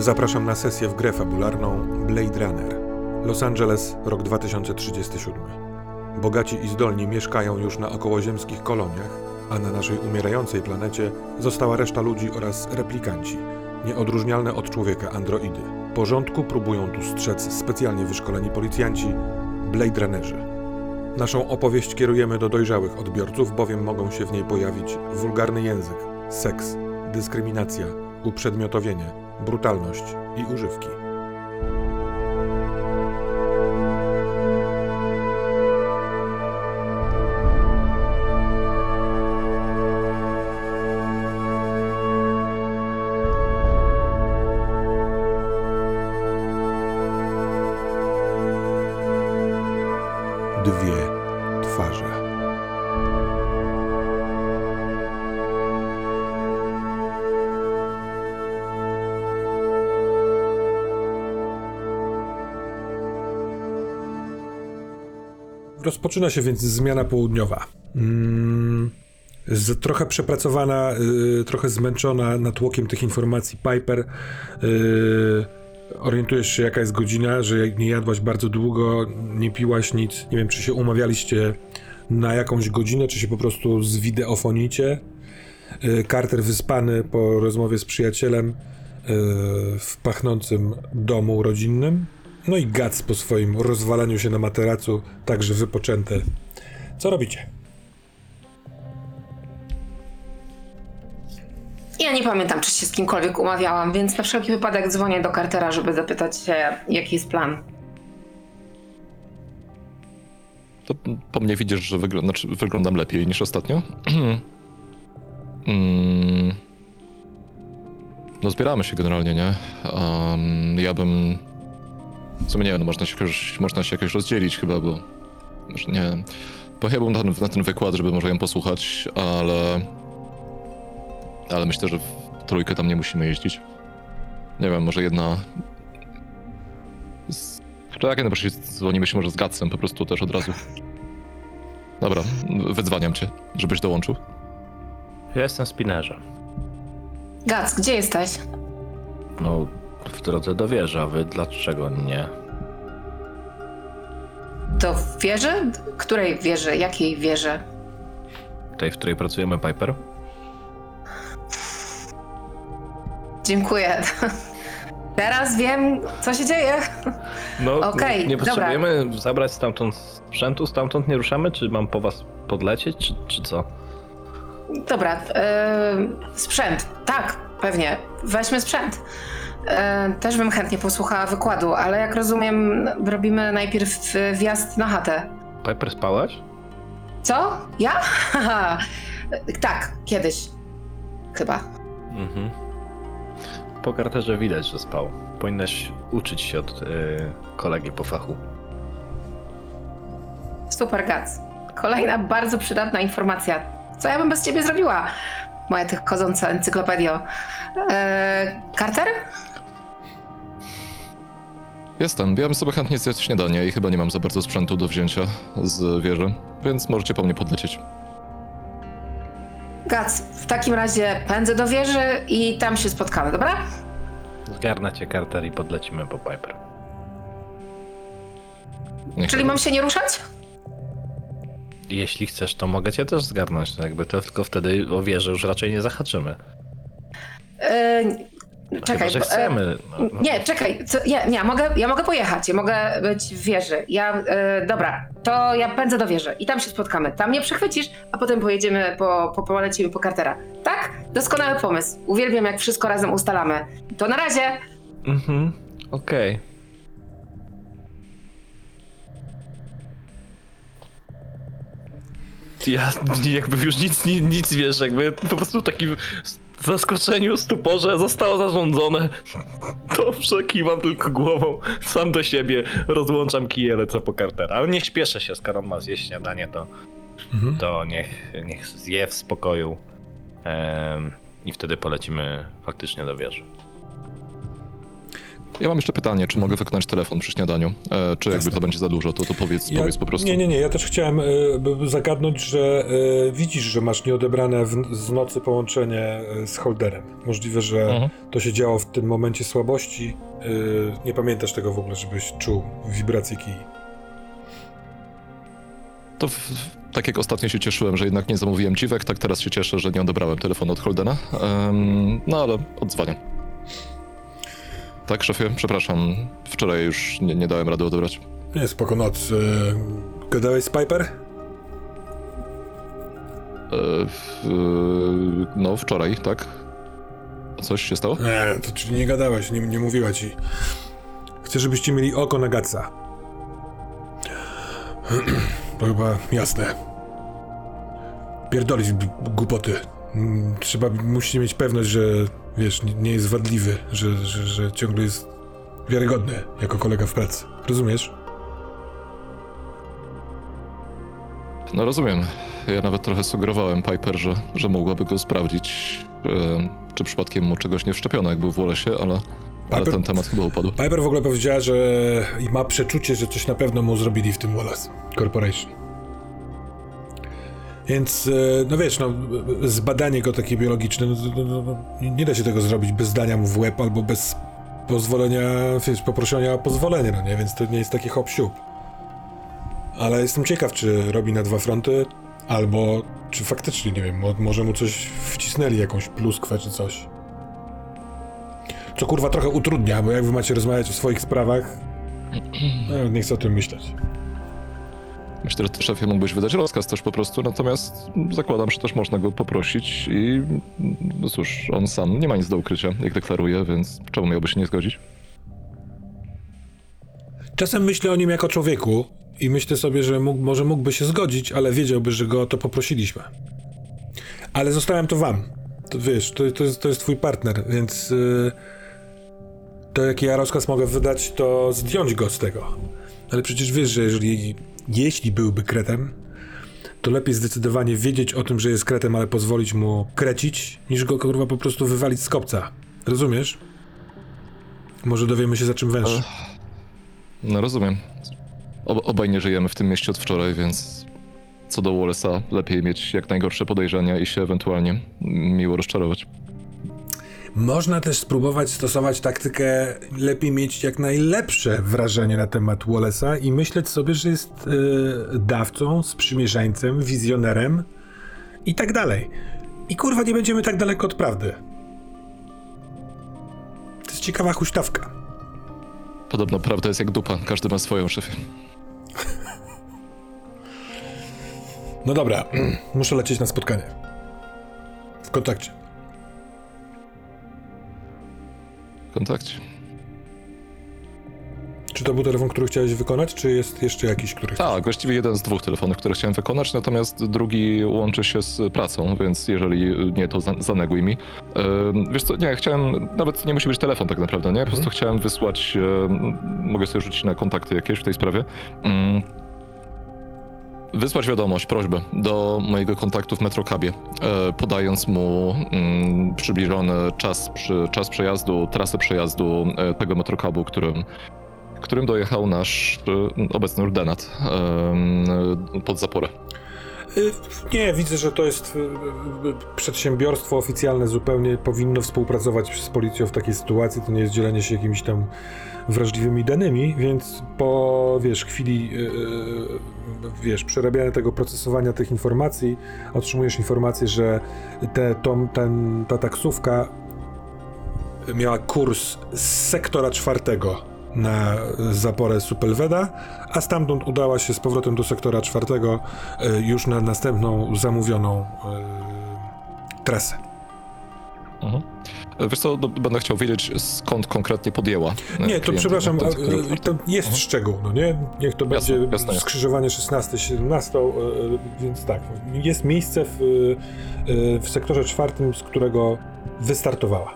Zapraszam na sesję w grę fabularną Blade Runner. Los Angeles, rok 2037. Bogaci i zdolni mieszkają już na okołoziemskich koloniach, a na naszej umierającej planecie została reszta ludzi oraz replikanci, nieodróżnialne od człowieka androidy. Porządku próbują tu strzec specjalnie wyszkoleni policjanci, Blade Runnerzy. Naszą opowieść kierujemy do dojrzałych odbiorców, bowiem mogą się w niej pojawić wulgarny język, seks, dyskryminacja, uprzedmiotowienie, brutalność i używki. Rozpoczyna się więc zmiana południowa. Mm, z, trochę przepracowana, y, trochę zmęczona natłokiem tych informacji Piper. Y, orientujesz się, jaka jest godzina, że nie jadłaś bardzo długo, nie piłaś nic. Nie wiem, czy się umawialiście na jakąś godzinę, czy się po prostu zwideofonicie. Y, Carter wyspany po rozmowie z przyjacielem y, w pachnącym domu rodzinnym. No i Gac po swoim rozwalaniu się na materacu, także wypoczęte. Co robicie? Ja nie pamiętam, czy się z kimkolwiek umawiałam, więc na wszelki wypadek dzwonię do Cartera, żeby zapytać się, jaki jest plan. To po mnie widzisz, że wyglą znaczy, wyglądam lepiej niż ostatnio? mm. No zbieramy się generalnie, nie? Um, ja bym... W sumie nie wiem, no można się jakoś, można się jakoś rozdzielić chyba, bo... Nie wiem. Pojechałbym na ten, na ten wykład, żeby może ją posłuchać, ale... Ale myślę, że w trójkę tam nie musimy jeździć. Nie wiem, może jedna... Z... Czekaj, no proszę, dzwonimy się może z Gatsem po prostu też od razu. Dobra, wydzwaniam cię, żebyś dołączył. Ja jestem spinnerze. Gac, gdzie jesteś? No, w drodze do wieży, a wy dlaczego nie? Do wieży? Której wieży? Jakiej wieży? Tej, w której pracujemy, Piper? Dziękuję. Teraz wiem, co się dzieje. No, Okej, nie dobra. potrzebujemy zabrać stamtąd sprzętu, stamtąd nie ruszamy? Czy mam po was podlecieć, czy, czy co? Dobra, yy, sprzęt. Tak, pewnie. Weźmy sprzęt. Yy, też bym chętnie posłuchała wykładu, ale jak rozumiem, robimy najpierw y, wjazd na chatę. Piper, spałaś? Co? Ja? Tak, kiedyś. Chyba. Mhm. Po karterze widać, że spał. Powinnaś uczyć się od y, kolegi po fachu. Super Gac. Kolejna bardzo przydatna informacja. Co ja bym bez ciebie zrobiła? Moja tych chodząca encyklopedio. Eee, Carter? Jestem, ja bym sobie chętnie zjadł śniadanie i chyba nie mam za bardzo sprzętu do wzięcia z wieży, więc możecie po mnie podlecieć. Gac, w takim razie pędzę do wieży i tam się spotkamy, dobra? Zgarnę cię, Carter, i podlecimy po Piper. Niech Czyli mam się nie ruszać? Jeśli chcesz, to mogę cię też zgarnąć. No jakby to tylko wtedy o wieżę już raczej nie zahaczymy. Eee, czekaj. Chyba, że bo- chcemy. No, no. Nie, czekaj, co, ja, nie, ja mogę, ja mogę pojechać, ja mogę być w wieży. Ja, e, dobra, to ja pędzę do wieży i tam się spotkamy. Tam mnie przechwycisz, a potem pojedziemy, po, po, polecimy po Cartera. Tak? Doskonały pomysł. Uwielbiam, jak wszystko razem ustalamy. To na razie. Mhm, okej. Ja jakby już nic, nic, nic wiesz, jakby po prostu taki w zaskoczeniu, stuporze zostało zarządzone. Dobrze, kiwam tylko głową, sam do siebie, rozłączam kije, lecę po kartera. Ale nie śpieszę się, skoro ma zjeść śniadanie, to, Mhm. to niech, niech zje w spokoju. Em, I wtedy polecimy faktycznie do wieży. Ja mam jeszcze pytanie, czy mogę wykonać telefon przy śniadaniu? E, czy jakby to będzie za dużo, to, to powiedz, Ja- powiedz po prostu. Nie, nie, nie. Ja też chciałem y, zagadnąć, że y, widzisz, że masz nieodebrane w, z nocy połączenie y, z holderem. Możliwe, że Mhm. to się działo w tym momencie słabości. Y, nie pamiętasz tego w ogóle, żebyś czuł wibrację kij. To w, tak jak ostatnio się cieszyłem, że jednak nie zamówiłem dziwek, tak teraz się cieszę, że nie odebrałem telefonu od Holdena. No ale odzwaniam. Tak, szefie, przepraszam. Wczoraj już nie, nie dałem rady odebrać. Nie, spoko noc. Y, gadałeś z Piper? E, w, no, wczoraj, tak? A Coś się stało? Nie, to czyli nie gadałeś, nie, nie mówiła ci. Chcę, żebyście mieli oko na Gatsa. To chyba jasne. Pierdolić głupoty. Trzeba, musicie mieć pewność, że wiesz, nie, jest wadliwy, że, że, że ciągle jest wiarygodny jako kolega w pracy. Rozumiesz? No rozumiem. Ja nawet trochę sugerowałem Piper, że, że mogłaby go sprawdzić, e, czy przypadkiem mu czegoś nie wszczepiono, jak był w Wallace'ie, ale, ale Piper- ten temat chyba upadł. Piper w ogóle powiedziała, że ma przeczucie, że coś na pewno mu zrobili w tym Wallace Corporation. Więc, e, no wiesz, no, zbadanie go takie biologiczne, no, no, no, no, nie da się tego zrobić bez dania mu w łeb albo bez pozwolenia, wiesz, poproszenia o pozwolenie, no nie? Więc to nie jest taki hop siup. Ale jestem ciekaw, czy robi na dwa fronty, albo czy faktycznie, nie wiem, mo- może mu coś wcisnęli, jakąś pluskwę czy coś. Co kurwa trochę utrudnia, bo jak wy macie rozmawiać o swoich sprawach, no, nie chcę o tym myśleć. Myślę, że szefie mógłbyś wydać rozkaz też po prostu, natomiast zakładam, że też można go poprosić i no cóż, on sam nie ma nic do ukrycia, jak deklaruje, więc czemu miałby się nie zgodzić? Czasem myślę o nim jako człowieku i myślę sobie, że mógł, może mógłby się zgodzić, ale wiedziałby, że go o to poprosiliśmy. Ale zostawiam to wam. To wiesz, to, to, jest, to jest twój partner, więc yy, to jaki ja rozkaz mogę wydać, to zdjąć go z tego. Ale przecież wiesz, że jeżeli jeśli byłby kretem, to lepiej zdecydowanie wiedzieć o tym, że jest kretem, ale pozwolić mu krecić, niż go kurwa po prostu wywalić z kopca. Rozumiesz? Może dowiemy się za czym węż. No rozumiem. Ob obaj nie żyjemy w tym mieście od wczoraj, więc co do Wallace'a, lepiej mieć jak najgorsze podejrzenia i się ewentualnie miło rozczarować. Można też spróbować stosować taktykę lepiej mieć jak najlepsze wrażenie na temat Wallace'a i myśleć sobie, że jest e, dawcą, sprzymierzeńcem, wizjonerem i tak dalej. I kurwa nie będziemy tak daleko od prawdy. To jest ciekawa huśtawka. Podobno prawda jest jak dupa, każdy ma swoją szefie. No dobra, muszę lecieć na spotkanie. W kontakcie. W kontakcie. Czy to był telefon, który chciałeś wykonać, czy jest jeszcze jakiś, który chcesz? Tak, właściwie jeden z dwóch telefonów, które chciałem wykonać, natomiast drugi łączy się z pracą, więc jeżeli nie, to za- zaneguj mi. Wiesz co, nie, chciałem, nawet nie musi być telefon tak naprawdę, nie? Po prostu chciałem wysłać, mogę sobie rzucić na kontakty jakieś w tej sprawie. Wysłać wiadomość, prośbę do mojego kontaktu w Metrokabie, e, podając mu mm, przybliżony czas, czas przejazdu, trasę przejazdu e, tego Metrokabu, którym którym dojechał nasz e, obecny ordenat pod zaporę. Nie, widzę, że to jest przedsiębiorstwo oficjalne, zupełnie powinno współpracować z policją w takiej sytuacji. To nie jest dzielenie się jakimiś tam wrażliwymi danymi, więc po wiesz, chwili y, y, wiesz, przerabiania tego, procesowania tych informacji, otrzymujesz informację, że te, tą, ten, ta taksówka miała kurs z sektora czwartego na zaporę Supelweda, a stamtąd udała się z powrotem do sektora czwartego e, już na następną zamówioną e, trasę. Mhm. E, Wiesz co, no, będę chciał wiedzieć skąd konkretnie podjęła. e, Nie, to przepraszam, ten e, to jest szczegół, no nie? Niech to Jasne, będzie jasne, jasne. skrzyżowanie 16-17, e, więc tak, jest miejsce w, w sektorze czwartym, z którego wystartowała.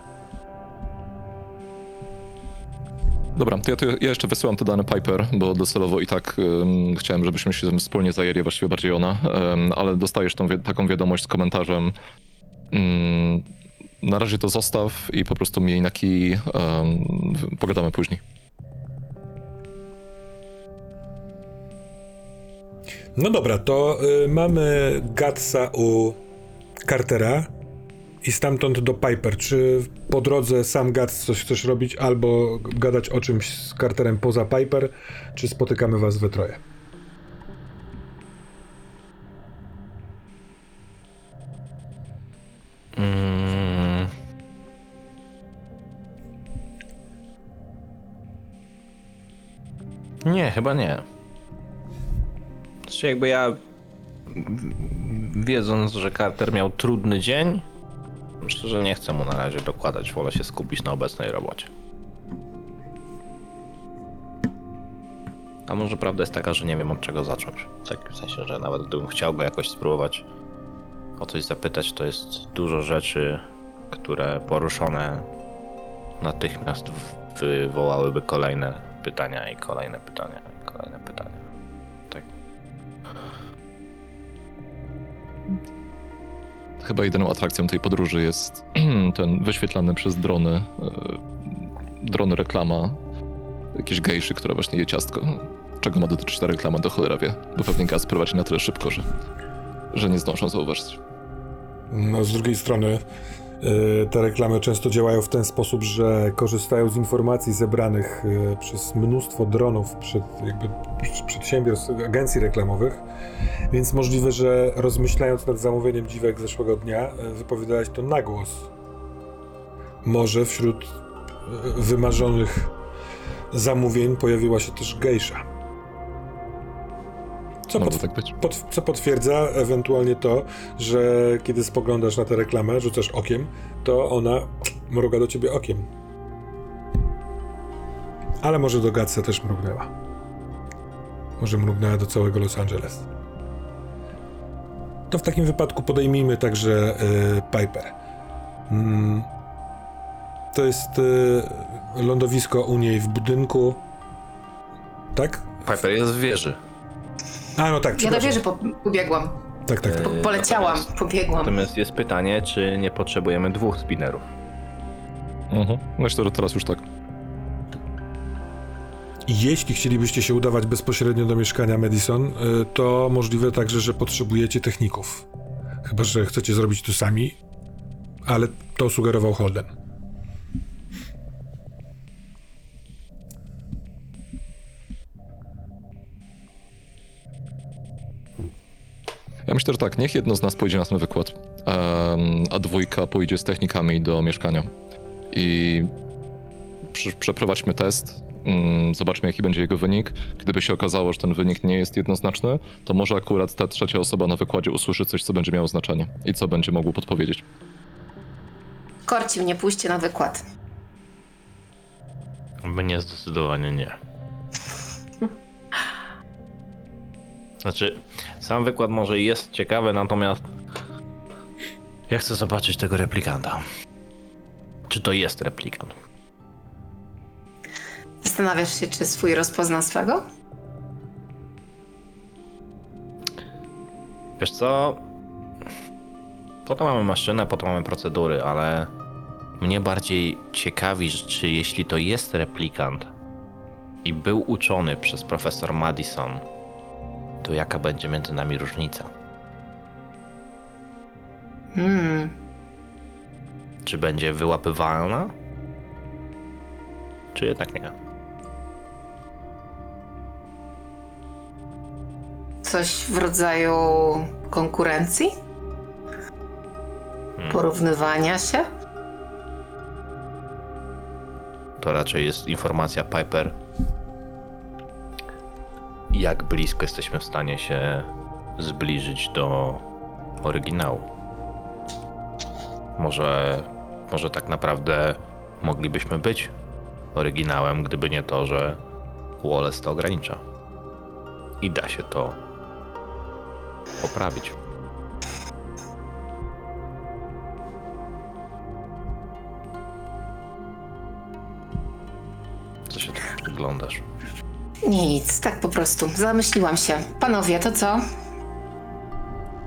Dobra, to ja, to ja jeszcze wysyłam te dane Piper, bo docelowo i tak em, chciałem, żebyśmy się tym wspólnie zajęli, właściwie bardziej ona, em, ale dostajesz tą, taką wiadomość z komentarzem. mm, na razie to zostaw i po prostu miej na kij. w- pogadamy później. No dobra, to y, mamy Gatsa u Cartera i stamtąd do Piper. Czy po drodze sam Gats coś chcesz robić, albo gadać o czymś z Carterem poza Piper, czy spotykamy was we troje? Nie, chyba nie. Znaczy jakby ja, wiedząc, że Carter miał trudny dzień, myślę, że nie chcę mu na razie dokładać, wolę się skupić na obecnej robocie. A może prawda jest taka, że nie wiem od czego zacząć. Tak, w sensie, że nawet gdybym chciał go jakoś spróbować o coś zapytać, to jest dużo rzeczy, które poruszone natychmiast wywołałyby kolejne pytania i kolejne pytania i kolejne pytania. Tak. Chyba jedyną atrakcją tej podróży jest ten wyświetlany przez drony, e, drony reklama jakiejś gejszy, która właśnie je ciastko. Czego ma dotyczyć ta reklama, do cholera wie, bo pewnie gaz prowadzi na tyle szybko, że, że nie zdążą zauważyć. No, z drugiej strony te reklamy często działają w ten sposób, że korzystają z informacji zebranych y, przez mnóstwo dronów przed, jakby, przedsiębiorstw, agencji reklamowych, więc możliwe, że rozmyślając nad zamówieniem dziwek zeszłego dnia, y, wypowiadałeś to na głos. Może wśród wymarzonych zamówień pojawiła się też gejsza. Co pot- tak być. Pot, co potwierdza ewentualnie to, że kiedy spoglądasz na tę reklamę, rzucasz okiem, to ona mruga do ciebie okiem. Ale może do Gatsa też mrugnęła. Może mrugnęła do całego Los Angeles. To w takim wypadku podejmijmy także y, Piper. Mm, to jest y, lądowisko u niej w budynku. Tak? Piper jest w wieży. A no tak, Ja do wieży po, pobiegłam. Tak, tak, tak. Po, poleciałam, Natomiast- pobiegłam. Natomiast jest pytanie, czy nie potrzebujemy dwóch spinnerów. Mhm. Myślę, że teraz już tak. Jeśli chcielibyście się udawać bezpośrednio do mieszkania Madison, y, to możliwe także, że potrzebujecie techników. Chyba, że chcecie zrobić to sami, ale to sugerował Holden. Ja myślę, że tak, niech jedno z nas pójdzie na ten wykład, a dwójka pójdzie z technikami do mieszkania. I przeprowadźmy test, mm, zobaczmy jaki będzie jego wynik. Gdyby się okazało, że ten wynik nie jest jednoznaczny, to może akurat ta trzecia osoba na wykładzie usłyszy coś, co będzie miało znaczenie i co będzie mogło podpowiedzieć. Korci mnie, pójście na wykład. Mnie zdecydowanie nie. Znaczy, sam wykład może jest ciekawy, natomiast ja chcę zobaczyć tego replikanta. Czy to jest replikant? Zastanawiasz się, czy swój rozpozna swego? Wiesz co? Po to mamy maszynę, po to mamy procedury, ale mnie bardziej ciekawi, czy jeśli to jest replikant i był uczony przez profesor Madison, to jaka będzie między nami różnica? Hmm. Czy będzie wyłapywalna? Czy jednak nie? Coś w rodzaju konkurencji? Porównywania się? To raczej jest informacja Piper. Jak blisko jesteśmy w stanie się zbliżyć do oryginału? Może, może tak naprawdę moglibyśmy być oryginałem, gdyby nie to, że Wallace to ogranicza. I da się to poprawić. Co się tak przyglądasz? Nic, tak po prostu. Zamyśliłam się. Panowie, to co?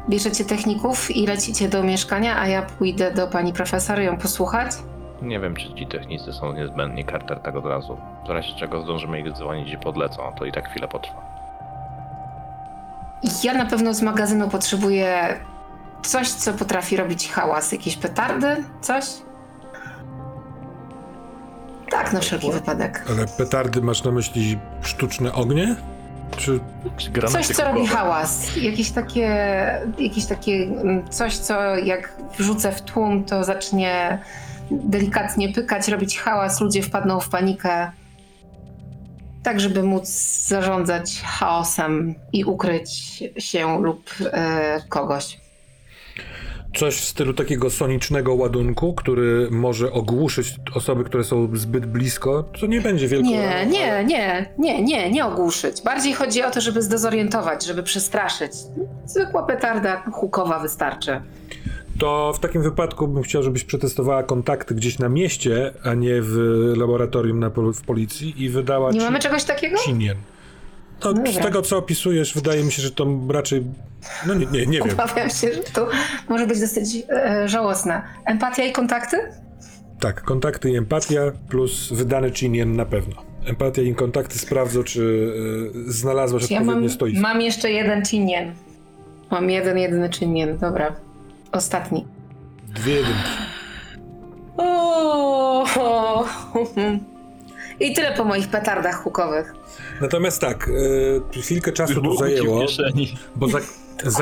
bierzecie techników i lecicie do mieszkania, a ja pójdę do pani profesor ją posłuchać? Nie wiem, czy ci technicy są niezbędni, Carter, tak od razu. W razie czego zdążymy ich dzwonić i podlecą, to i tak chwilę potrwa. Ja na pewno z magazynu potrzebuję coś, co potrafi robić hałas. Jakieś petardy? Coś? Tak, na wszelki wypadek. Ale petardy masz na myśli sztuczne ognie? Czy Coś, co robi hałas. Jakieś takie, jakieś takie mm, coś, co jak wrzucę w tłum, to zacznie delikatnie pykać, robić hałas, ludzie wpadną w panikę. Tak, żeby móc zarządzać chaosem i ukryć się lub e, kogoś. Coś w stylu takiego sonicznego ładunku, który może ogłuszyć osoby, które są zbyt blisko? To nie będzie wielko. Nie, nie, nie, nie, nie, nie ogłuszyć. Bardziej chodzi o to, żeby zdezorientować, żeby przestraszyć. Zwykła petarda hukowa wystarczy. To w takim wypadku bym chciał, żebyś przetestowała kontakty gdzieś na mieście, a nie w laboratorium na w policji i wydała Nie ci mamy czegoś takiego? cinien. No z tego, co opisujesz, wydaje mi się, że to raczej... No nie, nie, nie wiem. Obawiam się, że to może być dosyć e, żałosne. Empatia i kontakty? Tak, kontakty i empatia plus wydany cinien na pewno. Empatia i kontakty sprawdzą, czy y, znalazłaś Ja mam, odpowiednie stoisko. mam jeszcze jeden czynien. Mam jeden, jedyny czynien. Dobra. Ostatni. Dwie jedynki. O, o, I tyle po moich petardach hukowych. Natomiast tak, y, chwilkę czasu to zajęło, bo za, za,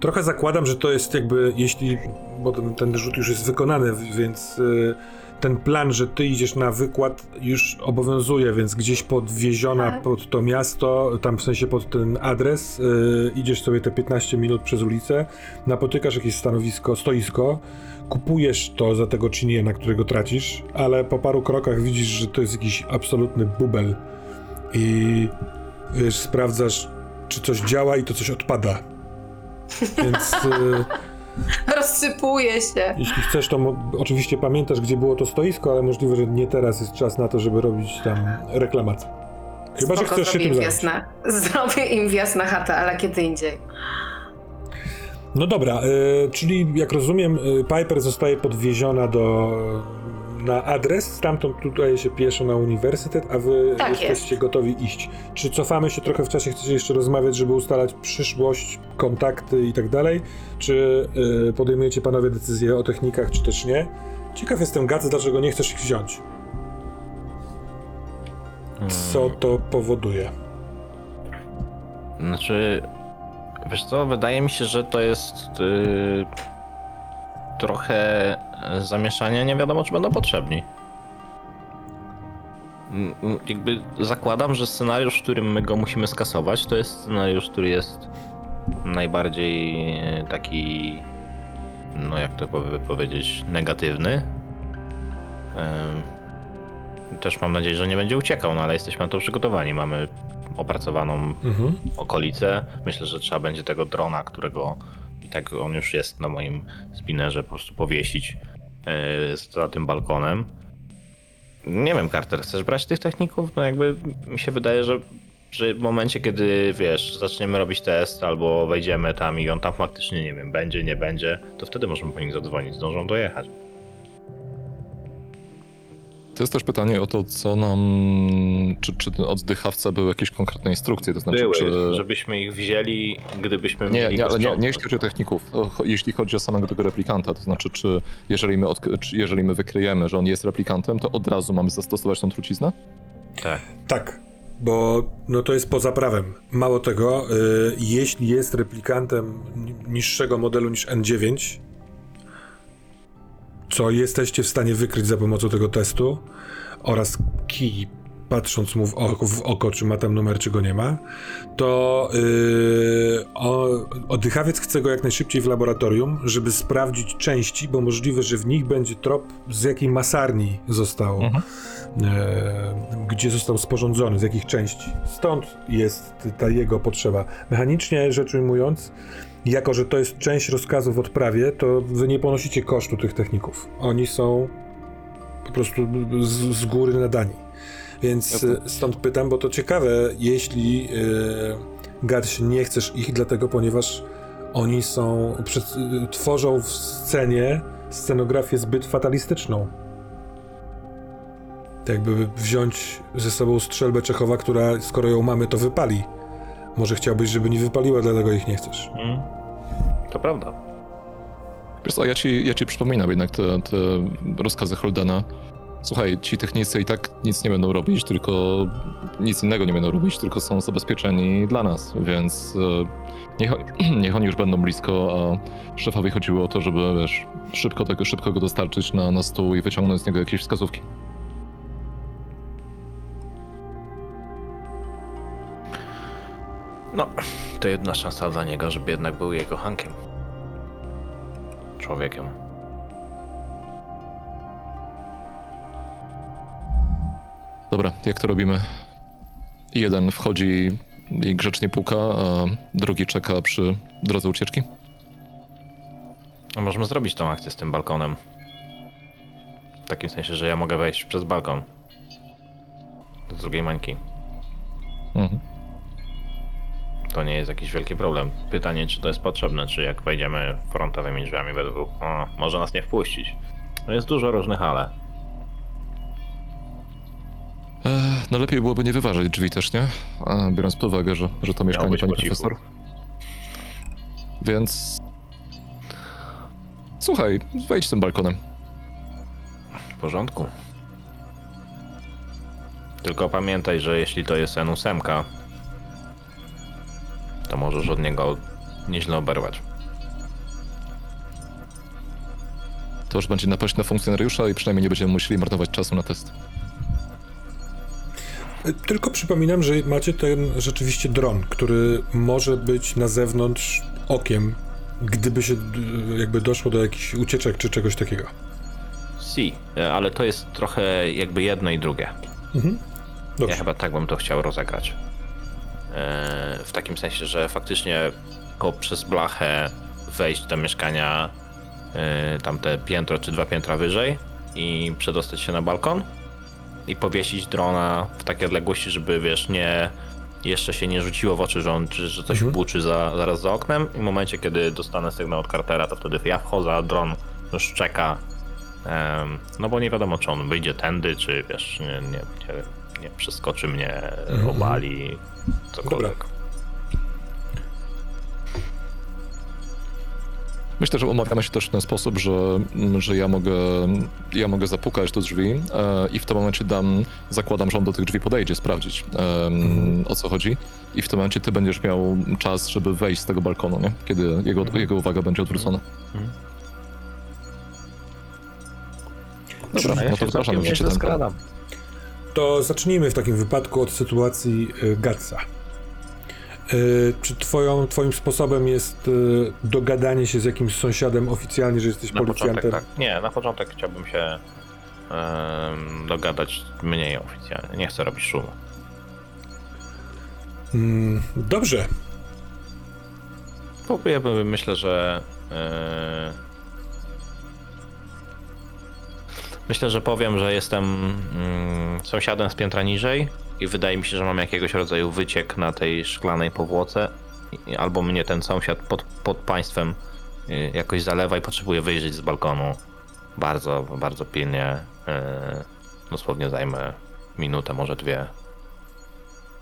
trochę zakładam, że to jest jakby, jeśli, bo ten, ten rzut już jest wykonany, więc y, ten plan, że ty idziesz na wykład już obowiązuje, więc gdzieś podwieziona Tak. pod to miasto, tam w sensie pod ten adres, y, idziesz sobie te 15 minut przez ulicę, napotykasz jakieś stanowisko, stoisko, kupujesz to za tego na którego tracisz, ale po paru krokach widzisz, że to jest jakiś absolutny bubel i wiesz, sprawdzasz, czy coś działa i to coś odpada. Więc y, Rozsypuje się. jeśli chcesz, to oczywiście pamiętasz, gdzie było to stoisko, ale możliwe, że nie teraz jest czas na to, żeby robić tam reklamację. Chyba, że Spoko, chcesz się zrobię tym im zająć. Zrobię im wjazd na chatę, ale kiedy indziej. No dobra, y, czyli jak rozumiem, y, Piper zostaje podwieziona do na adres, stamtąd tutaj się pieszo na uniwersytet, a wy Tak jesteście gotowi iść. Czy cofamy się trochę w czasie, chcecie jeszcze rozmawiać, żeby ustalać przyszłość, kontakty i tak dalej? Czy y, podejmujecie panowie decyzję o technikach, czy też nie? Ciekaw jestem, Gac, dlaczego nie chcesz ich wziąć? Co to powoduje? Znaczy, wiesz co, wydaje mi się, że to jest yy, trochę zamieszania, nie wiadomo czy będą potrzebni. Jakby zakładam, że scenariusz, w którym my go musimy skasować, to jest scenariusz, który jest najbardziej e, taki, no jak to powie- powiedzieć, negatywny. Też mam nadzieję, że nie będzie uciekał, no ale jesteśmy na to przygotowani. Mamy opracowaną Mhm. okolice. Myślę, że trzeba będzie tego drona, którego i tak on już jest na moim spinnerze, po prostu powiesić yy, za tym balkonem. Nie wiem, Carter, chcesz brać tych techników? No jakby mi się wydaje, że, w momencie, kiedy wiesz, zaczniemy robić test albo wejdziemy tam i on tam faktycznie, nie wiem, będzie, nie będzie, to wtedy możemy po nich zadzwonić, zdążą dojechać. To jest też pytanie o to, co nam. Czy, czy od dychawca były jakieś konkretne instrukcje? To znaczy, Były, czy. żebyśmy ich wzięli, gdybyśmy Nie, mieli nie, ale nie, nie jeśli chodzi o techników. Jeśli chodzi o samego tego replikanta, to znaczy, czy jeżeli my, odk- czy jeżeli my wykryjemy, że on jest replikantem, to od razu mamy zastosować tą truciznę? Tak. Tak, bo no to jest poza prawem. Mało tego, y, jeśli jest replikantem ni- niższego modelu niż N9, co jesteście w stanie wykryć za pomocą tego testu oraz kij, patrząc mu w oko, w oko czy ma tam numer, czy go nie ma, to yy, o, oddychawiec chce go jak najszybciej w laboratorium, żeby sprawdzić części, bo możliwe, że w nich będzie trop, z jakiej masarni został Mhm. e, gdzie został sporządzony, z jakich części. Stąd jest ta jego potrzeba. Mechanicznie rzecz ujmując, jako że to jest część rozkazu w odprawie, to wy nie ponosicie kosztu tych techników. Oni są po prostu z, z góry nadani. Więc e, stąd pytam, bo to ciekawe, jeśli e, Garś nie chcesz ich, dlatego ponieważ Oni są, przed, y, tworzą w scenie scenografię zbyt fatalistyczną. Tak jakby wziąć ze sobą strzelbę Czechowa, która skoro ją mamy, to wypali. Może chciałbyś, żeby nie wypaliła, dlatego ich nie chcesz. Mm. To prawda. Wiesz co, ja ci, ja ci przypominam jednak te, te rozkazy Holdena. Słuchaj, ci technicy i tak nic nie będą robić, tylko nic innego nie będą robić, tylko są zabezpieczeni dla nas, więc e, niech, niech oni już będą blisko, a szefowi chodziło o to, żeby wiesz, szybko, tego, szybko go dostarczyć na, na stół i wyciągnąć z niego jakieś wskazówki. No, to jedna szansa dla niego, żeby jednak był jego Hankiem. Człowiekiem. Dobra, jak to robimy? Jeden wchodzi i grzecznie puka, a drugi czeka przy drodze ucieczki. No, możemy zrobić tą akcję z tym balkonem. W takim sensie, że ja mogę wejść przez balkon. Do drugiej mańki. Mhm. To nie jest jakiś wielki problem. Pytanie, czy to jest potrzebne, czy jak wejdziemy frontowymi drzwiami we dwóch, o, może nas nie wpuścić. No jest dużo różnych ale. E, no lepiej byłoby nie wyważać drzwi też, nie? A, biorąc pod uwagę, że, że to mieszkanie być pani po cichu. profesor. Więc... Słuchaj, wejdź tym balkonem. W porządku. Tylko pamiętaj, że jeśli to jest N8, to możesz od niego nieźle oberwać. To już będzie napaść na funkcjonariusza i przynajmniej nie będziemy musieli marnować czasu na test. Y, Tylko przypominam, że macie ten rzeczywiście dron, który może być na zewnątrz okiem, gdyby się y, jakby doszło do jakichś ucieczek czy czegoś takiego. Si, e, ale to jest trochę jakby jedno i drugie. Mhm. Ja chyba tak bym to chciał rozegrać. E, W takim sensie, że faktycznie poprzez blachę wejść do mieszkania e, tamte piętro czy dwa piętra wyżej i przedostać się na balkon i powiesić drona w takiej odległości, żeby wiesz, nie jeszcze się nie rzuciło w oczy, że, on, czy, że coś Mhm. buczy za, zaraz za oknem i w momencie, kiedy dostanę sygnał od Cartera, to wtedy ja wchodzę, a dron już czeka Em, no bo nie wiadomo, czy on wyjdzie tędy, czy wiesz, nie, nie, nie, nie przeskoczy mnie, Mhm. obali, cokolwiek. Myślę, że umawiamy się też w ten sposób, że, że ja, mogę, ja mogę zapukać do drzwi e, i w tym momencie dam, zakładam, że on do tych drzwi podejdzie, sprawdzić em, o co chodzi. I w tym momencie ty będziesz miał czas, żeby wejść z tego balkonu, nie? Kiedy jego, jego uwaga będzie odwrócona. Dobra, no to zapraszam już cię tam. To zacznijmy w takim wypadku od sytuacji y, Gatsa. Y, Czy twoją, twoim sposobem jest y, dogadanie się z jakimś sąsiadem oficjalnie, że jesteś Na początek policjantem? tak. Nie, na początek chciałbym się dogadać mniej oficjalnie. Nie chcę robić szumu. Mm, dobrze. Bym- myślę, że myślę, że powiem, że jestem mm, sąsiadem z piętra niżej i wydaje mi się, że mam jakiegoś rodzaju wyciek na tej szklanej powłoce albo mnie ten sąsiad pod, pod państwem y, jakoś zalewa i potrzebuje wyjrzeć z balkonu bardzo, bardzo pilnie. e, Dosłownie zajmę minutę, może dwie.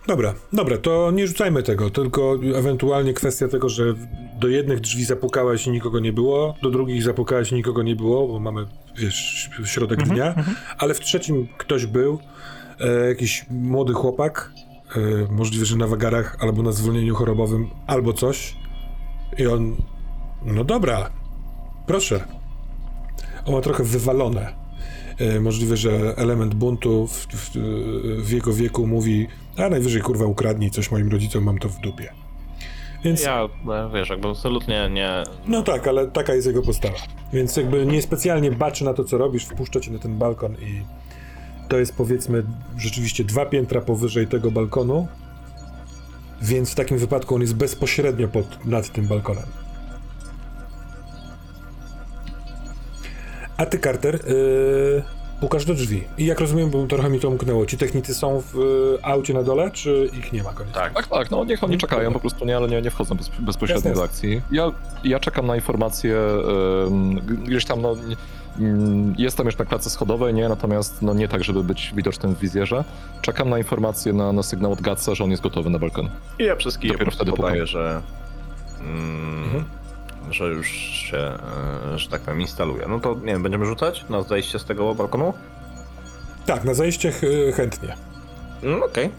Dobra, dobra, to nie rzucajmy tego, tylko ewentualnie kwestia tego, że do jednych drzwi zapukałeś i nikogo nie było, do drugich zapukałeś i nikogo nie było, bo mamy, wiesz, środek dnia, ale w trzecim ktoś był, e, jakiś młody chłopak, e, możliwe, że na wagarach, albo na zwolnieniu chorobowym, albo coś i on, no dobra, proszę. On ma trochę wywalone. E, Możliwe, że element buntu w, w, w jego wieku mówi, a najwyżej kurwa ukradnij coś moim rodzicom, mam to w dupie. Więc, Ja, e, wiesz, jakby absolutnie nie, no tak, ale taka jest jego postawa. Więc jakby niespecjalnie baczy na to, co robisz, wpuszcza cię na ten balkon i to jest powiedzmy rzeczywiście dwa piętra powyżej tego balkonu, więc w takim wypadku on jest bezpośrednio pod, nad tym balkonem. A ty, Carter, yy, Pukasz do drzwi. I jak rozumiem, bo trochę mi to umknęło, ci technicy są w y, aucie na dole, czy ich nie ma koniec? Tak. Tak, tak, no niech oni czekają po prostu, nie, ale nie, nie wchodzą bez, bezpośrednio Jasne, do akcji. Ja, ja czekam na informacje, ym, gdzieś tam, no, nie- mm, jestem już na klatce schodowej, nie, natomiast no nie tak, żeby być widocznym w wizjerze. Czekam na informację, na, na sygnał od Gatsa, że on jest gotowy na balkon. I ja przez kije Dopiero wtedy podaję, że... Mm, Że już się, e, że tak powiem, instaluje. No to, nie wiem, będziemy rzucać na zejście z tego balkonu? Tak, na zajście ch- chętnie. Mm, Okej.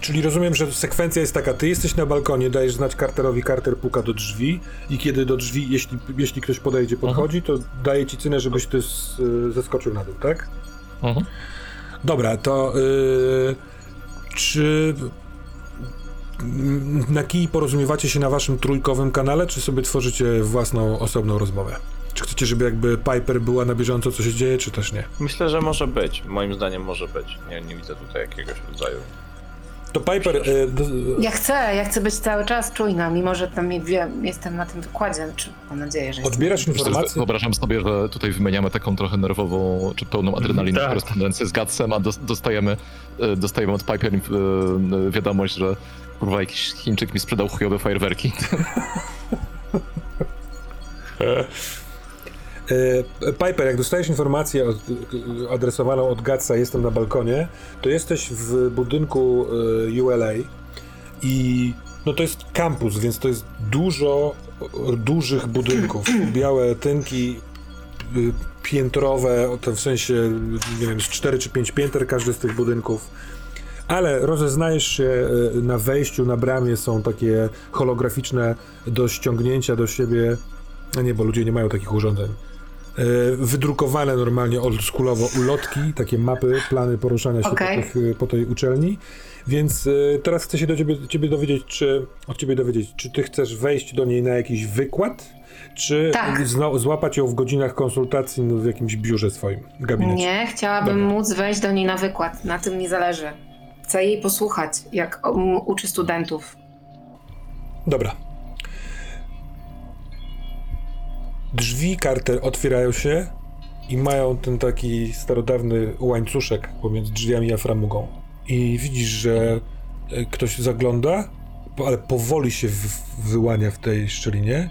Czyli rozumiem, że sekwencja jest taka, ty jesteś na balkonie, dajesz znać Carterowi, Carter puka do drzwi i kiedy do drzwi, jeśli, jeśli ktoś podejdzie, podchodzi, to daje ci cynę, żebyś ty z, y, zeskoczył na dół, tak? Mhm. Dobra, to y, czy na kij porozumiewacie się na waszym trójkowym kanale, czy sobie tworzycie własną, osobną rozmowę? Czy chcecie, żeby jakby Piper była na bieżąco, co się dzieje, czy też nie? Myślę, że może być. Moim zdaniem może być. Nie, nie widzę tutaj jakiegoś rodzaju. To Piper... Y, do, Ja chcę, ja chcę być cały czas czujna, mimo że tam wiem, jestem na tym wykładzie, czy mam nadzieję, że jestem. odbierasz informacje... Wyobrażam sobie, że tutaj wymieniamy taką trochę nerwową, czy pełną adrenaliny Tak. korespondencję z Gatsem, a dos- dostajemy, e, dostajemy od Piper e, wiadomość, że kurwa jakiś Chińczyk mi sprzedał chujowe fajerwerki. E, Piper, jak dostajesz informację od, adresowaną od Gatsa, jestem na balkonie, to jesteś w budynku e, ULA i no to jest kampus, więc to jest dużo e, dużych budynków. Białe tynki y, piętrowe, w sensie, nie wiem, z 4 czy 5 pięter każdy z tych budynków. Ale rozeznajesz się e, na wejściu, na bramie są takie holograficzne do ściągnięcia do siebie. A nie, bo ludzie nie mają takich urządzeń. E, Wydrukowane normalnie oldschoolowo ulotki, takie mapy, plany poruszania się Okej. po, tych, po tej uczelni. Więc e, teraz chcę się do ciebie, ciebie dowiedzieć, czy od ciebie dowiedzieć, czy ty chcesz wejść do niej na jakiś wykład, czy Tak. zna, złapać ją w godzinach konsultacji no, w jakimś biurze swoim, gabinecie. Nie, chciałabym Dobra. móc wejść do niej na wykład, na tym mi zależy. Chcę jej posłuchać, jak um, uczy studentów. Dobra. Drzwi Carter otwierają się i mają ten taki starodawny łańcuszek pomiędzy drzwiami a framugą. I widzisz, że e, ktoś zagląda, ale powoli się w- wyłania w tej szczelinie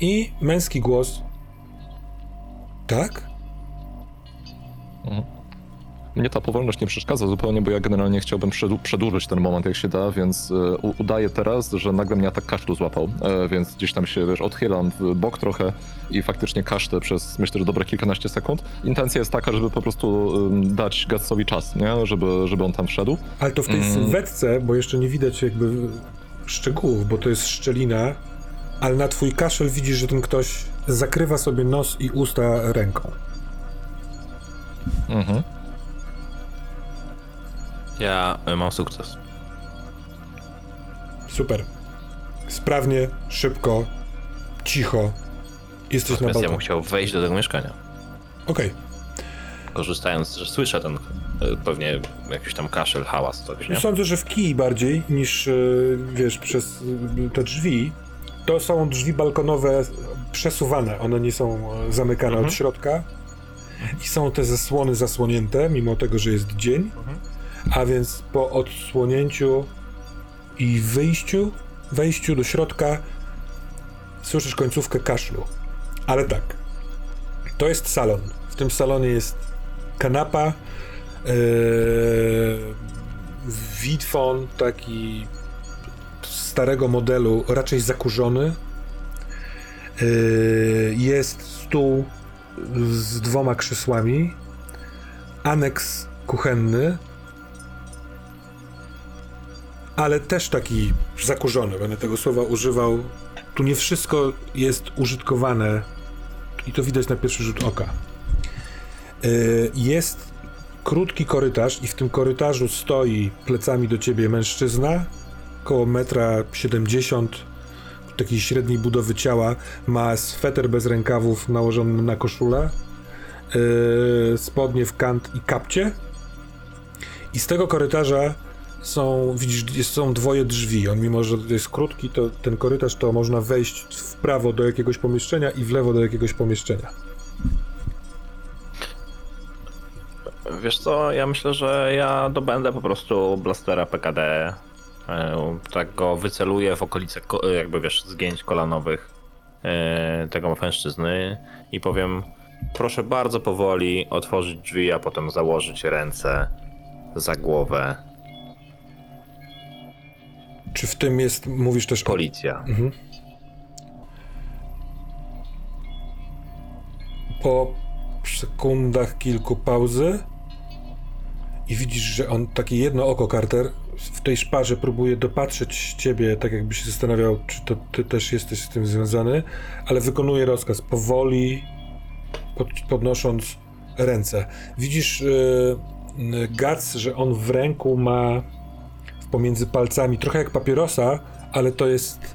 i męski głos. Tak? Mnie ta powolność nie przeszkadza zupełnie, bo ja generalnie chciałbym przedłużyć ten moment, jak się da, więc e, udaję teraz, że nagle mnie atak kaszlu złapał, e, więc gdzieś tam się, wiesz, odchylam w bok trochę i faktycznie kaszlę przez, myślę, że dobre kilkanaście sekund. Intencja jest taka, żeby po prostu dać Gatsowi czas, nie? Żeby, żeby on tam wszedł. Ale to w tej Mm. sylwetce, bo jeszcze nie widać jakby szczegółów, bo to jest szczelina, ale na twój kaszel widzisz, że ten ktoś zakrywa sobie nos i usta ręką. Mhm. Ja e, mam sukces. Super. Sprawnie, szybko, cicho. Jesteś na Natomiast ja bym balkonie. chciał wejść do tego mieszkania. Okej. Korzystając, że słyszę ten e, pewnie jakiś tam kaszel, hałas, coś, nie? Sądzę, że w kij bardziej niż, e, wiesz, przez te drzwi. To są drzwi balkonowe przesuwane. One nie są zamykane Mhm. od środka. I są te zasłony zasłonięte, mimo tego, że jest dzień. Mhm. A więc po odsłonięciu i wyjściu, wejściu do środka, słyszysz końcówkę kaszlu. Ale tak, to jest salon. W tym salonie jest kanapa, yy, widfon taki starego modelu, raczej zakurzony. Yy, jest stół z dwoma krzesłami, aneks kuchenny, ale też taki zakurzony, będę tego słowa używał. Tu nie wszystko jest użytkowane i to widać na pierwszy rzut oka. Yy, Jest krótki korytarz i w tym korytarzu stoi plecami do ciebie mężczyzna, około metra 70, takiej średniej budowy ciała, ma sweter bez rękawów nałożony na koszulę, yy, spodnie w kant i kapcie. I z tego korytarza są, widzisz, są dwoje drzwi. On mimo, że jest krótki, to ten korytarz to można wejść w prawo do jakiegoś pomieszczenia i w lewo do jakiegoś pomieszczenia. Wiesz co, ja myślę, że ja dobędę po prostu blastera PKD. e, Tak go wyceluję w okolice, ko- jakby wiesz, zgięć kolanowych e, tego mężczyzny i powiem, proszę bardzo powoli otworzyć drzwi, a potem założyć ręce za głowę. Czy w tym jest, mówisz też. Policja. Mhm. Po sekundach kilku pauzy i widzisz, że on takie jedno oko, Carter, w tej szparze próbuje dopatrzeć ciebie, tak jakby się zastanawiał, czy to ty też jesteś z tym związany, ale wykonuje rozkaz powoli, pod, podnosząc ręce. Widzisz yy, Gac, że on w ręku ma pomiędzy palcami, trochę jak papierosa, ale to jest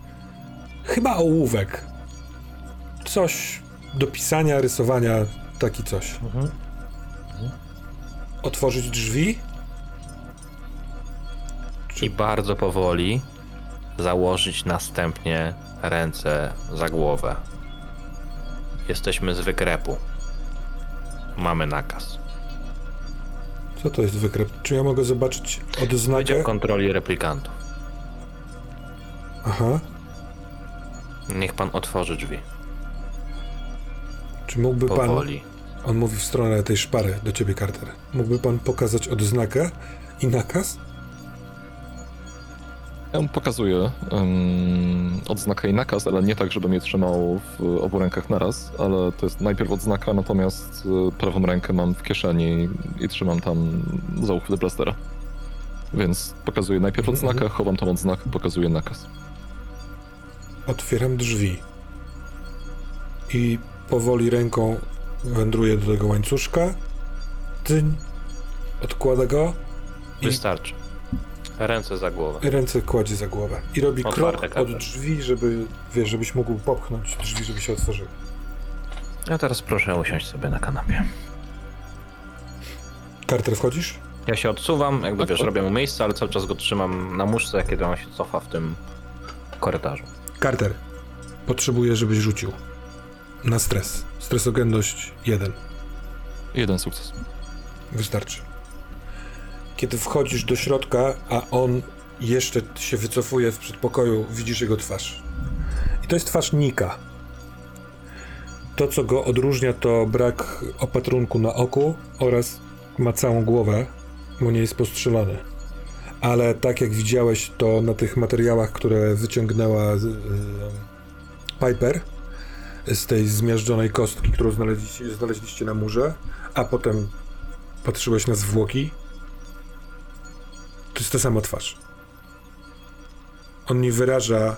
chyba ołówek. Coś do pisania, rysowania, taki coś. Otworzyć drzwi? I bardzo powoli założyć następnie ręce za głowę. Jesteśmy z wykrepu. Mamy nakaz. Co to jest wykrep? Czy ja mogę zobaczyć odznakę? Wydział kontroli replikantów. Aha. Niech pan otworzy drzwi. Czy mógłby pan... Powoli. On mówi w stronę tej szpary do ciebie, Carter. Mógłby pan pokazać odznakę i nakaz? Ja mu pokazuję um, odznakę i nakaz, ale nie tak, żebym je trzymał w obu rękach naraz, ale to jest najpierw odznaka, natomiast e, prawą rękę mam w kieszeni i trzymam tam za uchwyt blastera. Więc pokazuję najpierw Mhm, odznakę, chowam tą odznakę, pokazuję nakaz. Otwieram drzwi. I powoli ręką wędruję do tego łańcuszka. Tyń. Odkłada go. I Wystarczy. Ręce za głowę. ręce kładzie za głowę. I robi Otwarte krok od drzwi, żeby, wiesz, żebyś mógł popchnąć drzwi, żeby się otworzyły. Ja teraz proszę usiąść sobie na kanapie. Carter, wchodzisz? Ja się odsuwam, jakby Tak, wiesz, robię mu miejsce, ale cały czas go trzymam na muszce, kiedy on się cofa w tym korytarzu. Carter, potrzebuję, żebyś rzucił. Na stres. Stresogenność 1. Jeden sukces. Wystarczy. Kiedy wchodzisz do środka, a on jeszcze się wycofuje w przedpokoju, widzisz jego twarz. I to jest twarz Nika. To, co go odróżnia, to brak opatrunku na oku oraz ma całą głowę, bo nie jest postrzelony. Ale tak jak widziałeś to na tych materiałach, które wyciągnęła y, Piper z tej zmiażdżonej kostki, którą znaleźliście, znaleźliście na murze, a potem patrzyłeś na zwłoki, to jest ta sama twarz. On nie wyraża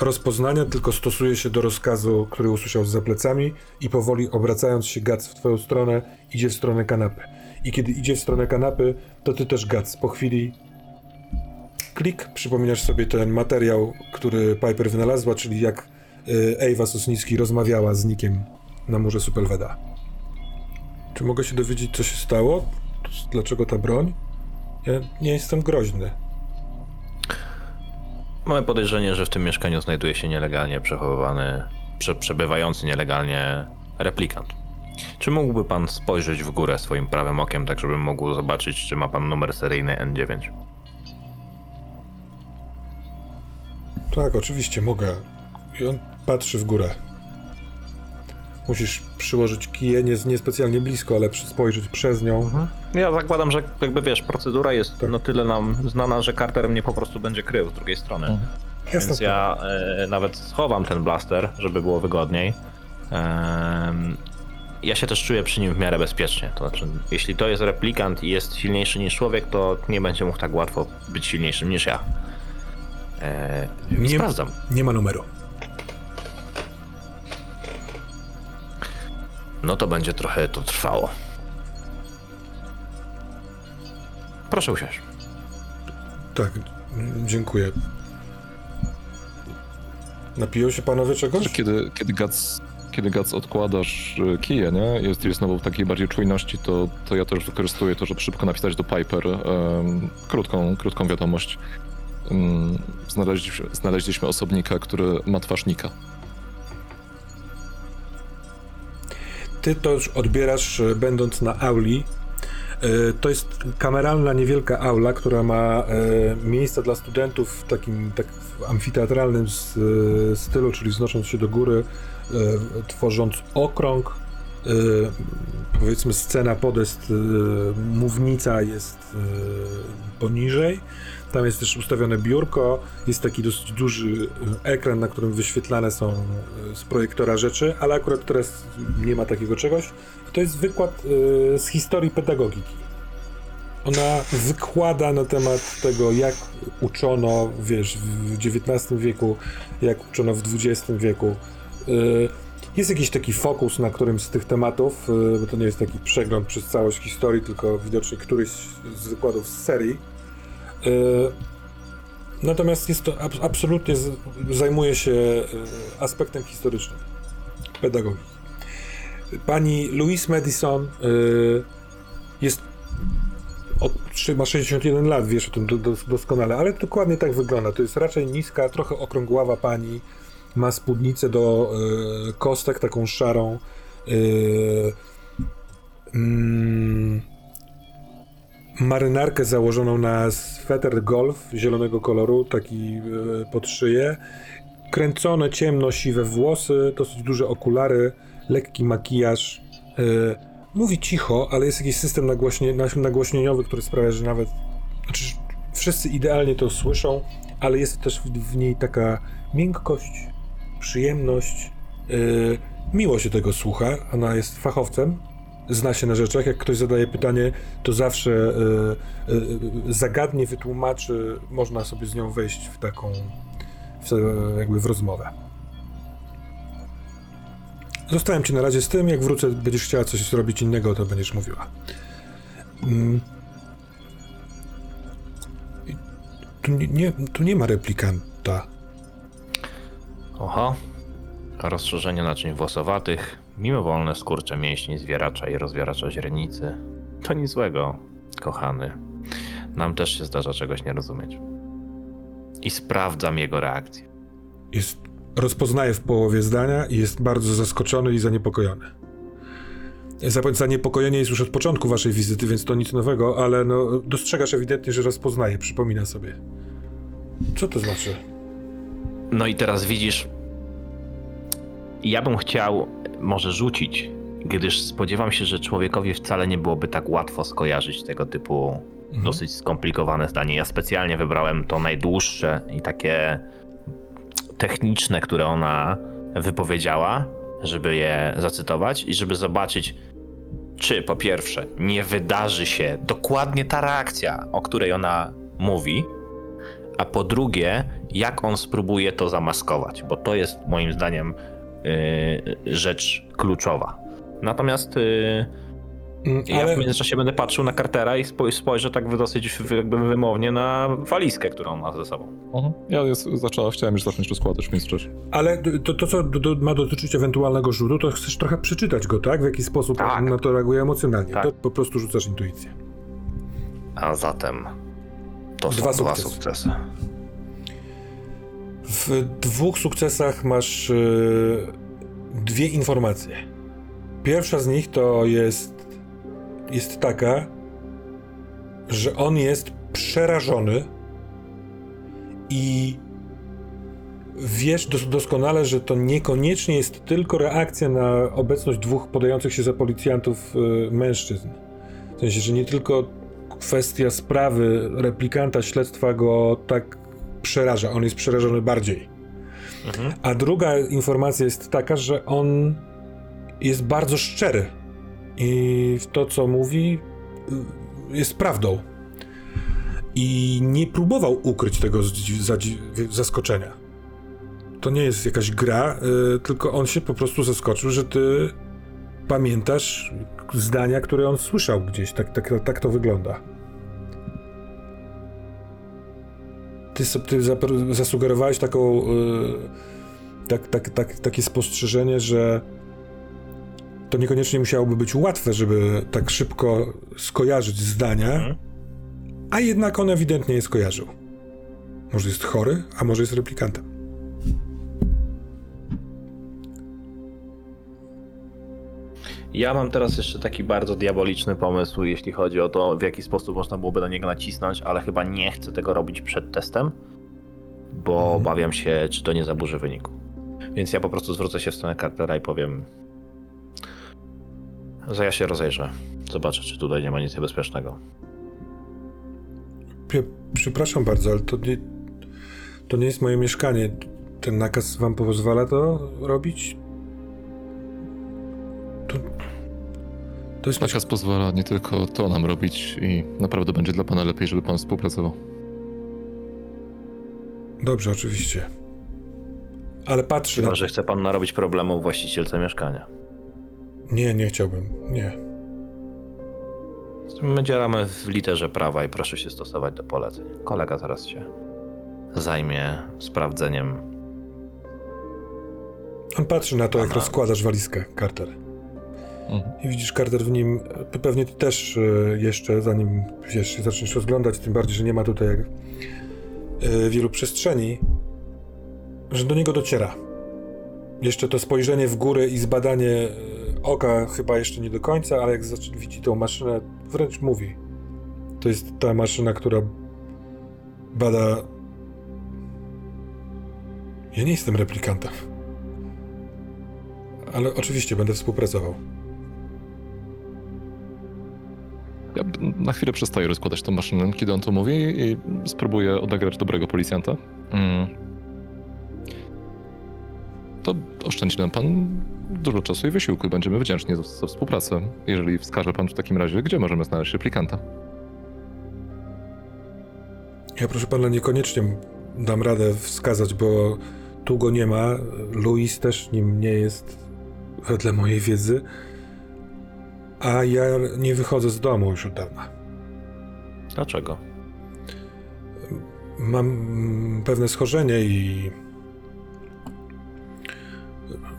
rozpoznania, tylko stosuje się do rozkazu, który usłyszał za plecami i powoli obracając się Gac w twoją stronę, idzie w stronę kanapy. I kiedy idzie w stronę kanapy, to ty też Gac. Po chwili klik, przypominasz sobie ten materiał, który Piper wynalazła, czyli jak y, Ewa Sosnicki rozmawiała z Nikiem na murze Supelweda. Czy mogę się dowiedzieć, co się stało? Dlaczego ta broń? Ja nie jestem groźny. Mamy podejrzenie, że w tym mieszkaniu znajduje się nielegalnie przechowywany, prze, przebywający nielegalnie replikant. Czy mógłby pan spojrzeć w górę swoim prawym okiem, tak żebym mógł zobaczyć, czy ma pan numer seryjny N9? Tak, oczywiście, mogę. I on patrzy w górę. Musisz przyłożyć kiję nie, niespecjalnie blisko, ale spojrzeć przez nią. Ja zakładam, że jakby wiesz, procedura jest Tak. no tyle nam znana, że Carter mnie po prostu będzie krył z drugiej strony. Mhm. Więc sprawa. ja e, nawet schowam ten blaster, żeby było wygodniej. Em, ja się też czuję przy nim w miarę bezpiecznie. To znaczy, jeśli to jest replikant i jest silniejszy niż człowiek, to nie będzie mógł tak łatwo być silniejszym niż ja. E, Nie- Sprawdzam. Nie ma numeru. No to będzie trochę to trwało. Proszę usiąść. Tak, dziękuję. Napiją się panowie czegoś? Kiedy, kiedy Gac, kiedy Gac odkładasz e, kije, nie? Jest, jest znowu w takiej bardziej czujności, to, to ja też wykorzystuję to, żeby szybko napisać do Piper em, krótką, krótką wiadomość. Um, znaleźliśmy, znaleźliśmy osobnika, który ma twarz Ty to już odbierasz, e, będąc na auli. E, To jest kameralna, niewielka aula, która ma e, miejsca dla studentów w takim tak amfiteatralnym stylu, czyli wznosząc się do góry, tworząc okrąg. Powiedzmy, scena, podest, mównica jest poniżej. Tam jest też ustawione biurko, jest taki dosyć duży e, ekran, na którym wyświetlane są e, z projektora rzeczy, ale akurat teraz nie ma takiego czegoś. To jest wykład e, z historii pedagogiki. Ona wykłada na temat tego, jak uczono, wiesz, w XIX wieku, jak uczono w XX wieku. Jest jakiś taki fokus na którymś z tych tematów, bo to nie jest taki przegląd przez całość historii, tylko widocznie któryś z wykładów z serii. E, Natomiast jest to ab- absolutnie zajmuje się e, aspektem historycznym pedagogiki. Pani Louise Madison e, jest od, ma 61 lat, wiesz o tym do, dos- doskonale, ale dokładnie tak wygląda. To jest raczej niska, trochę okrągława pani, ma spódnicę do kostek, taką szarą. Mm, marynarkę założoną na sweter golf zielonego koloru, taki e, pod szyję, kręcone ciemno siwe włosy, dosyć duże okulary, lekki makijaż. E, mówi cicho, ale jest jakiś system nagłośnie, nagłośnieniowy, który sprawia, że nawet znaczy, wszyscy idealnie to słyszą, ale jest też w, w niej taka miękkość, przyjemność. E, miło się tego słucha. Ona jest fachowcem, zna się na rzeczach. Jak ktoś zadaje pytanie, to zawsze e, e, zagadnie, wytłumaczy, można sobie z nią wejść w taką, w, jakby w rozmowę. Zostałem ci na razie z tym, jak wrócę, będziesz chciała coś zrobić innego, to będziesz mówiła. Mm. Tu nie, nie, tu nie ma replikanta. Oho. Rozszerzenie naczyń włosowatych, mimowolne skurcze mięśni zwieracza i rozwieracza źrenicy. To nic złego, kochany. Nam też się zdarza czegoś nie rozumieć. I sprawdzam jego reakcję. Jest, rozpoznaje w połowie zdania i jest bardzo zaskoczony i zaniepokojony. Zaniepokojenie jest już od początku waszej wizyty, więc to nic nowego, ale no, dostrzegasz ewidentnie, że rozpoznaje, przypomina sobie. Co to znaczy? No i teraz widzisz, ja bym chciał może rzucić, gdyż spodziewam się, że człowiekowi wcale nie byłoby tak łatwo skojarzyć tego typu dosyć skomplikowane zdanie. Ja specjalnie wybrałem to najdłuższe i takie techniczne, które ona wypowiedziała, żeby je zacytować i żeby zobaczyć, czy po pierwsze nie wydarzy się dokładnie ta reakcja, o której ona mówi, a po drugie, jak on spróbuje to zamaskować, bo to jest moim zdaniem rzecz kluczowa. Natomiast yy, Mm, ja Ale w międzyczasie będę patrzył na Cartera i spoj- spojrzę tak dosyć jakby wymownie na walizkę, którą ma ze sobą. Mhm. Ja jest, zaczęła, chciałem już zacząć rozkładać w międzyczasie. Ale to, to co do, do, ma dotyczyć ewentualnego rzutu, to chcesz trochę przeczytać go, tak? W jaki sposób Tak. on na to reaguje emocjonalnie. Tak. To po prostu rzucasz intuicję. A zatem to są Dwa dwa, sukcesy. W dwóch sukcesach masz e, dwie informacje. Pierwsza z nich to jest, jest taka, że on jest przerażony i wiesz dos- doskonale, że to niekoniecznie jest tylko reakcja na obecność dwóch podających się za policjantów e, mężczyzn. W sensie, że nie tylko kwestia sprawy replikanta śledztwa go tak przeraża, on jest przerażony bardziej. A druga informacja jest taka, że on jest bardzo szczery i w to, co mówi, y, jest prawdą. I nie próbował ukryć tego zaskoczenia. To nie jest jakaś gra, y, tylko on się po prostu zaskoczył, że ty pamiętasz zdania, które on słyszał gdzieś. Tak, tak, tak to wygląda. Ty, ty zasugerowałeś taką, y, tak, tak, tak, takie spostrzeżenie, że to niekoniecznie musiałoby być łatwe, żeby tak szybko skojarzyć zdania, Mhm. a jednak on ewidentnie je skojarzył. Może jest chory, a może jest replikantem. Ja mam teraz jeszcze taki bardzo diaboliczny pomysł, jeśli chodzi o to, w jaki sposób można byłoby na niego nacisnąć, ale chyba nie chcę tego robić przed testem, bo Mhm. obawiam się, czy to nie zaburzy wyniku. Więc ja po prostu zwrócę się w stronę Cartera i powiem, że ja się rozejrzę. Zobaczę, czy tutaj nie ma nic niebezpiecznego. Pie- Przepraszam bardzo, ale to nie, to nie jest moje mieszkanie. Ten nakaz wam pozwala to robić? To jest Nakaz pozwala nie tylko to nam robić i naprawdę będzie dla pana lepiej, żeby pan współpracował. Dobrze, oczywiście. Ale patrzy na... Chyba, że chce pan narobić problemu właścicielce mieszkania. Nie, nie chciałbym. Nie. My działamy w literze prawa i proszę się stosować do poleceń. Kolega zaraz się zajmie sprawdzeniem. On patrzy na to, jak Pana- rozkładasz walizkę, Carter. Mhm. I widzisz, Carter, w nim, pewnie ty też e, jeszcze, zanim, wiesz, zaczniesz rozglądać, tym bardziej, że nie ma tutaj jak, e, wielu przestrzeni, że do niego dociera. Jeszcze to spojrzenie w górę i zbadanie e, oka chyba jeszcze nie do końca, ale jak widzi tą maszynę, wręcz mówi. To jest ta maszyna, która bada... Ja nie jestem replikantem. Ale oczywiście będę współpracował. Ja na chwilę przestaję rozkładać tą maszynę, kiedy on to mówi i spróbuję odegrać dobrego policjanta. Mm. To oszczędzi nam pan dużo czasu i wysiłku i będziemy wdzięczni za, za współpracę. Jeżeli wskaże pan w takim razie, gdzie możemy znaleźć replikanta. Ja proszę pana niekoniecznie dam radę wskazać, bo tu go nie ma. Luis też nim nie jest wedle mojej wiedzy. A ja nie wychodzę z domu już od dawna. Dlaczego? Mam pewne schorzenie i.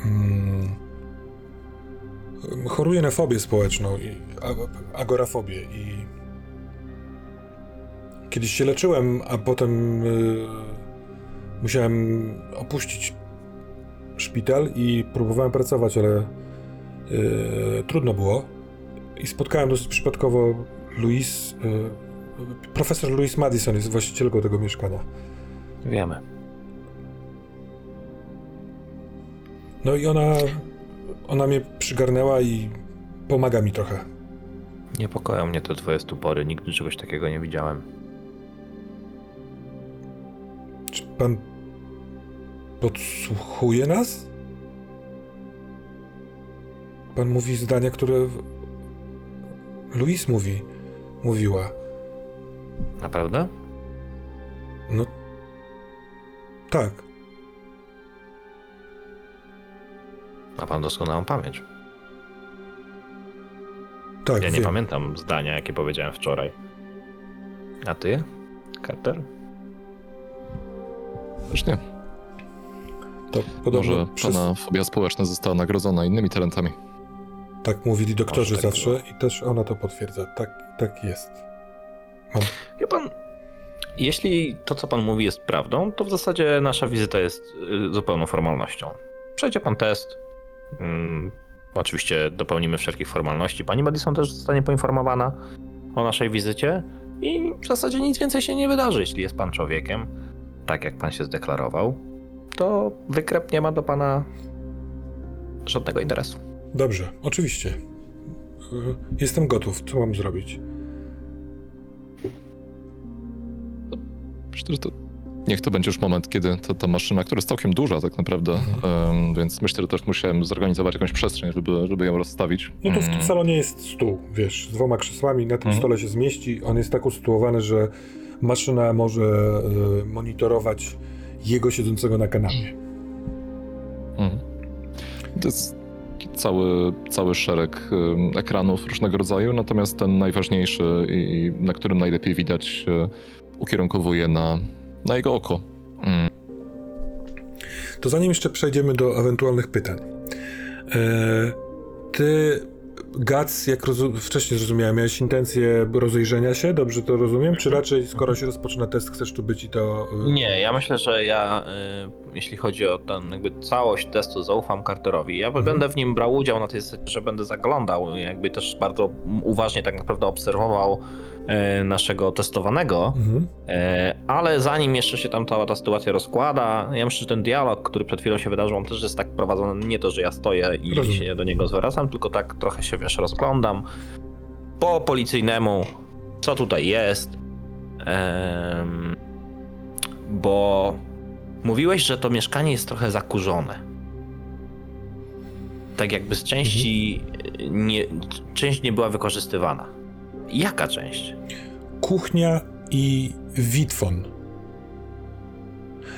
Mm, choruję na fobię społeczną i agorafobię i kiedyś się leczyłem, a potem y, musiałem opuścić szpital i próbowałem pracować, ale y, trudno było i spotkałem dosyć przypadkowo Louise, y, profesor Louise Madison jest właścicielką tego mieszkania. Wiemy. No i ona, ona mnie przygarnęła i pomaga mi trochę. Niepokoją mnie te twoje stupory. Nigdy czegoś takiego nie widziałem. Czy pan podsłuchuje nas? Pan mówi zdania, które Louise mówi, mówiła. Naprawdę? No tak. Ma pan doskonałą pamięć. Tak, Ja nie wiem. pamiętam zdania, jakie powiedziałem wczoraj. A ty, Carter? Też nie. To podobno Może przez, pana fobia społeczna została nagrodzona innymi talentami. Tak mówili doktorzy tak zawsze było. i też ona to potwierdza. Tak, tak jest. Wie pan, jeśli to, co pan mówi, jest prawdą, to w zasadzie nasza wizyta jest y, zupełną formalnością. Przejdzie pan test. Mm, oczywiście dopełnimy wszelkich formalności. Pani Madison też zostanie poinformowana o naszej wizycie i w zasadzie nic więcej się nie wydarzy, jeśli jest pan człowiekiem, tak jak pan się zdeklarował, to wykrep nie ma do pana żadnego interesu. Dobrze, oczywiście. Y, Jestem gotów. Co mam zrobić? Myślę, że to niech to będzie już moment, kiedy ta, ta maszyna, która jest całkiem duża tak naprawdę, em, więc myślę, że też musiałem zorganizować jakąś przestrzeń, żeby, żeby ją rozstawić. No to w tym Mm. salonie jest stół, wiesz, z dwoma krzesłami, na tym Mhm. stole się zmieści. On jest tak usytuowany, że maszyna może y, monitorować jego siedzącego na kanapie. Mhm. To jest cały, cały szereg ekranów różnego rodzaju, natomiast ten najważniejszy i na którym najlepiej widać ukierunkowuje na, na jego oko. Mm. To zanim jeszcze przejdziemy do ewentualnych pytań. E, ty Gac, jak wcześniej zrozumiałem, miałeś intencję rozejrzenia się, dobrze to rozumiem? Czy raczej, skoro się rozpoczyna test, chcesz tu być i to... y, Nie, ja myślę, że ja, y, jeśli chodzi o ten, jakby całość testu, zaufam Carterowi. Ja będę w nim brał udział na tej zasadzie, że będę zaglądał, jakby też bardzo uważnie tak naprawdę obserwował naszego testowanego, Mhm. E, Ale zanim jeszcze się tam cała ta sytuacja rozkłada, ja myślę, że ten dialog, który przed chwilą się wydarzył, on też jest tak prowadzony, nie to, że ja stoję i Rozumiem. się do niego zwracam, tylko tak trochę się, wiesz, rozglądam po policyjnemu, co tutaj jest. Em, bo mówiłeś, że to mieszkanie jest trochę zakurzone. Tak jakby z części nie, część nie była wykorzystywana. Jaka część? Kuchnia i witfon.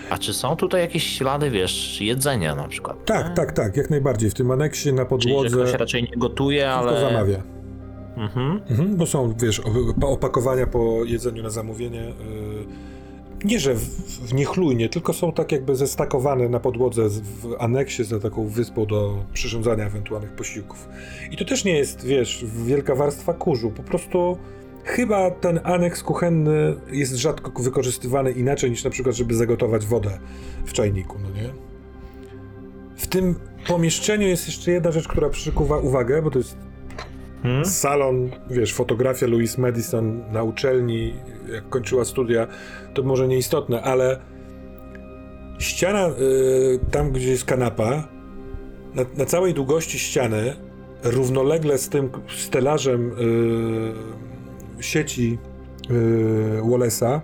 A czy są tutaj jakieś ślady, wiesz, jedzenia na przykład? Tak, tak, tak, jak najbardziej. W tym aneksie na Czyli, że podłodze ktoś raczej nie gotuje, tylko ale... zamawia. Mhm. Mhm, bo są, wiesz, op- opakowania po jedzeniu na zamówienie. Yy, nie, że w, w niechlujnie, tylko są tak jakby zestakowane na podłodze w aneksie za taką wyspą do przyrządzania ewentualnych posiłków. I to też nie jest, wiesz, wielka warstwa kurzu. Po prostu chyba ten aneks kuchenny jest rzadko wykorzystywany inaczej niż na przykład, żeby zagotować wodę w czajniku, no nie? W tym pomieszczeniu jest jeszcze jedna rzecz, która przykuwa uwagę, bo to jest Hmm? salon, wiesz, fotografia Louise Madison na uczelni, jak kończyła studia, to może nieistotne, ale ściana, y, tam gdzie jest kanapa, na, na całej długości ściany, równolegle z tym stelażem y, sieci y, Wallace'a,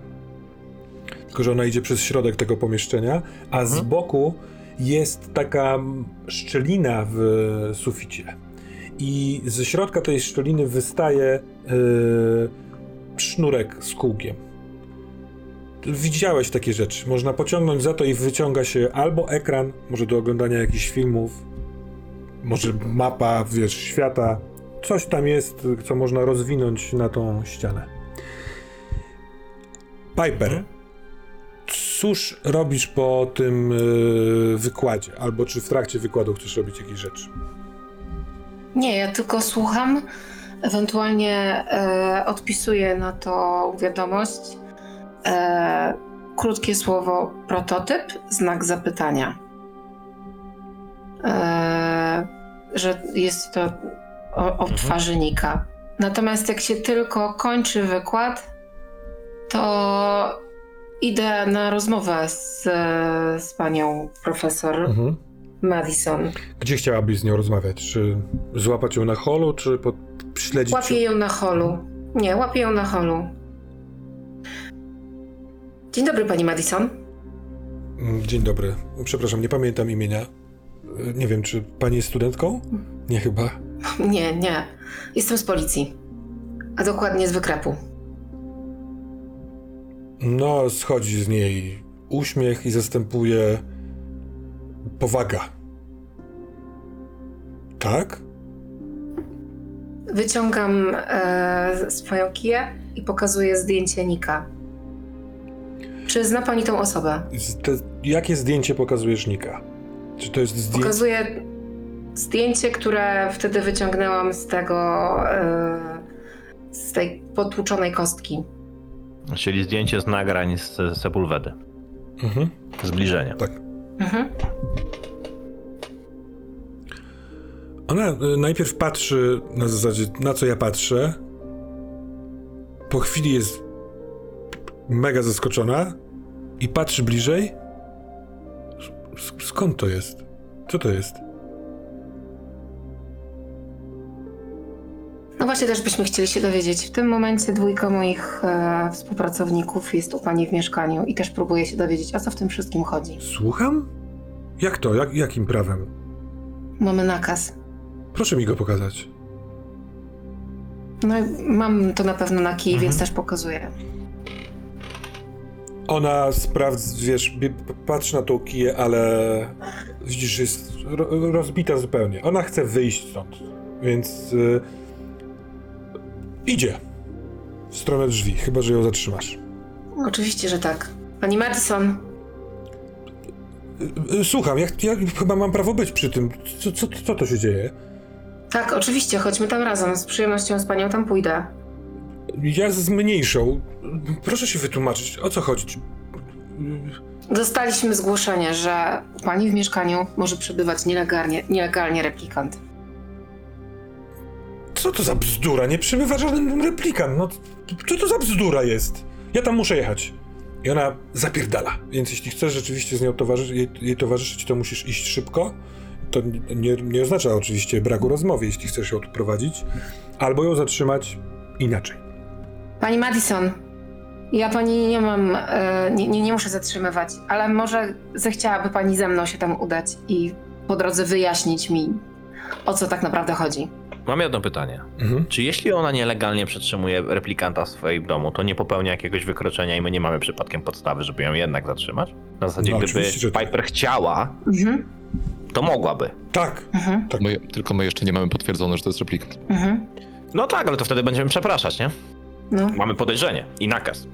tylko że ona idzie przez środek tego pomieszczenia, a z Mhm. boku jest taka szczelina w suficie i ze środka tej szczeliny wystaje yy, sznurek z kółkiem. Widziałeś takie rzeczy. Można pociągnąć za to i wyciąga się albo ekran, może do oglądania jakichś filmów, może mapa, wiesz, świata. Coś tam jest, co można rozwinąć na tą ścianę. Piper, cóż robisz po tym yy, wykładzie? Albo czy w trakcie wykładu chcesz robić jakieś rzeczy? Nie, ja tylko słucham, ewentualnie e, odpisuję na to wiadomość. E, krótkie słowo prototyp, znak zapytania. E, że jest to o, o twarzy Nika. Natomiast jak się tylko kończy wykład, to idę na rozmowę z, z panią profesor Mhm. Madison. Gdzie chciałabyś z nią rozmawiać? Czy złapać ją na holu, czy pod... śledzić? Łapię ją na holu. Nie, łapię ją na holu. Dzień dobry, pani Madison. Mm, Dzień dobry. Przepraszam, nie pamiętam imienia. Y, Nie wiem, czy pani jest studentką? Nie chyba. Nie, nie. Jestem z policji. A dokładnie z wykrepu. No, schodzi z niej uśmiech i zastępuje powaga. Tak? Wyciągam e, swoją kiję i pokazuję zdjęcie Nika. Czy zna pani tą osobę? Te, jakie zdjęcie pokazujesz Nika? Czy to jest zdjęcie? Pokazuję zdjęcie, które wtedy wyciągnęłam z tego. E, z tej potłuczonej kostki. Czyli zdjęcie z nagrań z Sepulwedy. Mhm, Zbliżenia. tak. Mhm. Ona y, najpierw patrzy na zasadzie, na co ja patrzę. Po chwili jest mega zaskoczona i patrzy bliżej. Skąd to jest? Co to jest? No właśnie też byśmy chcieli się dowiedzieć. W tym momencie dwójka moich e, współpracowników jest u pani w mieszkaniu i też próbuje się dowiedzieć, o co w tym wszystkim chodzi. Słucham? Jak to? Jak, jakim prawem? Mamy nakaz. Proszę mi go pokazać. No mam to na pewno na kij, Mhm. więc też pokazuję. Ona sprawdza, wiesz, patrzy na tą kiję, ale widzisz, że jest ro, rozbita zupełnie. Ona chce wyjść stąd, więc y, idzie w stronę drzwi, chyba że ją zatrzymasz. Oczywiście, że tak. Pani Madison, Y, y, Słucham, ja, ja chyba mam prawo być przy tym. Co, co, co to się dzieje? Tak, oczywiście, chodźmy tam razem. Z przyjemnością z panią tam pójdę. Ja z mniejszą. Proszę się wytłumaczyć, o co chodzi? Dostaliśmy zgłoszenie, że u pani w mieszkaniu może przebywać nielegalnie, nielegalnie replikant. Co to za bzdura? Nie przybywa żaden replikant. No, co to za bzdura jest? Ja tam muszę jechać. I ona zapierdala. Więc jeśli chcesz rzeczywiście z nią towarzyszyć, jej, jej towarzyszyć, to musisz iść szybko. To nie, nie oznacza oczywiście braku rozmowy, jeśli chcesz ją tu prowadzić. Albo ją zatrzymać inaczej. Pani Madison, ja pani nie mam, e, nie, nie, nie muszę zatrzymywać, ale może zechciałaby pani ze mną się tam udać i po drodze wyjaśnić mi, o co tak naprawdę chodzi. Mam jedno pytanie. Mhm. Czy jeśli ona nielegalnie przetrzymuje replikanta w swoim domu, to nie popełnia jakiegoś wykroczenia i my nie mamy przypadkiem podstawy, żeby ją jednak zatrzymać? Na zasadzie, No, gdyby oczywiście, że tak. Piper chciała, Mhm, to mogłaby. Tak. mhm, My, tylko my jeszcze nie mamy potwierdzone, że to jest replikant. mhm. No tak, ale to wtedy będziemy przepraszać, nie? No. Mamy podejrzenie i nakaz.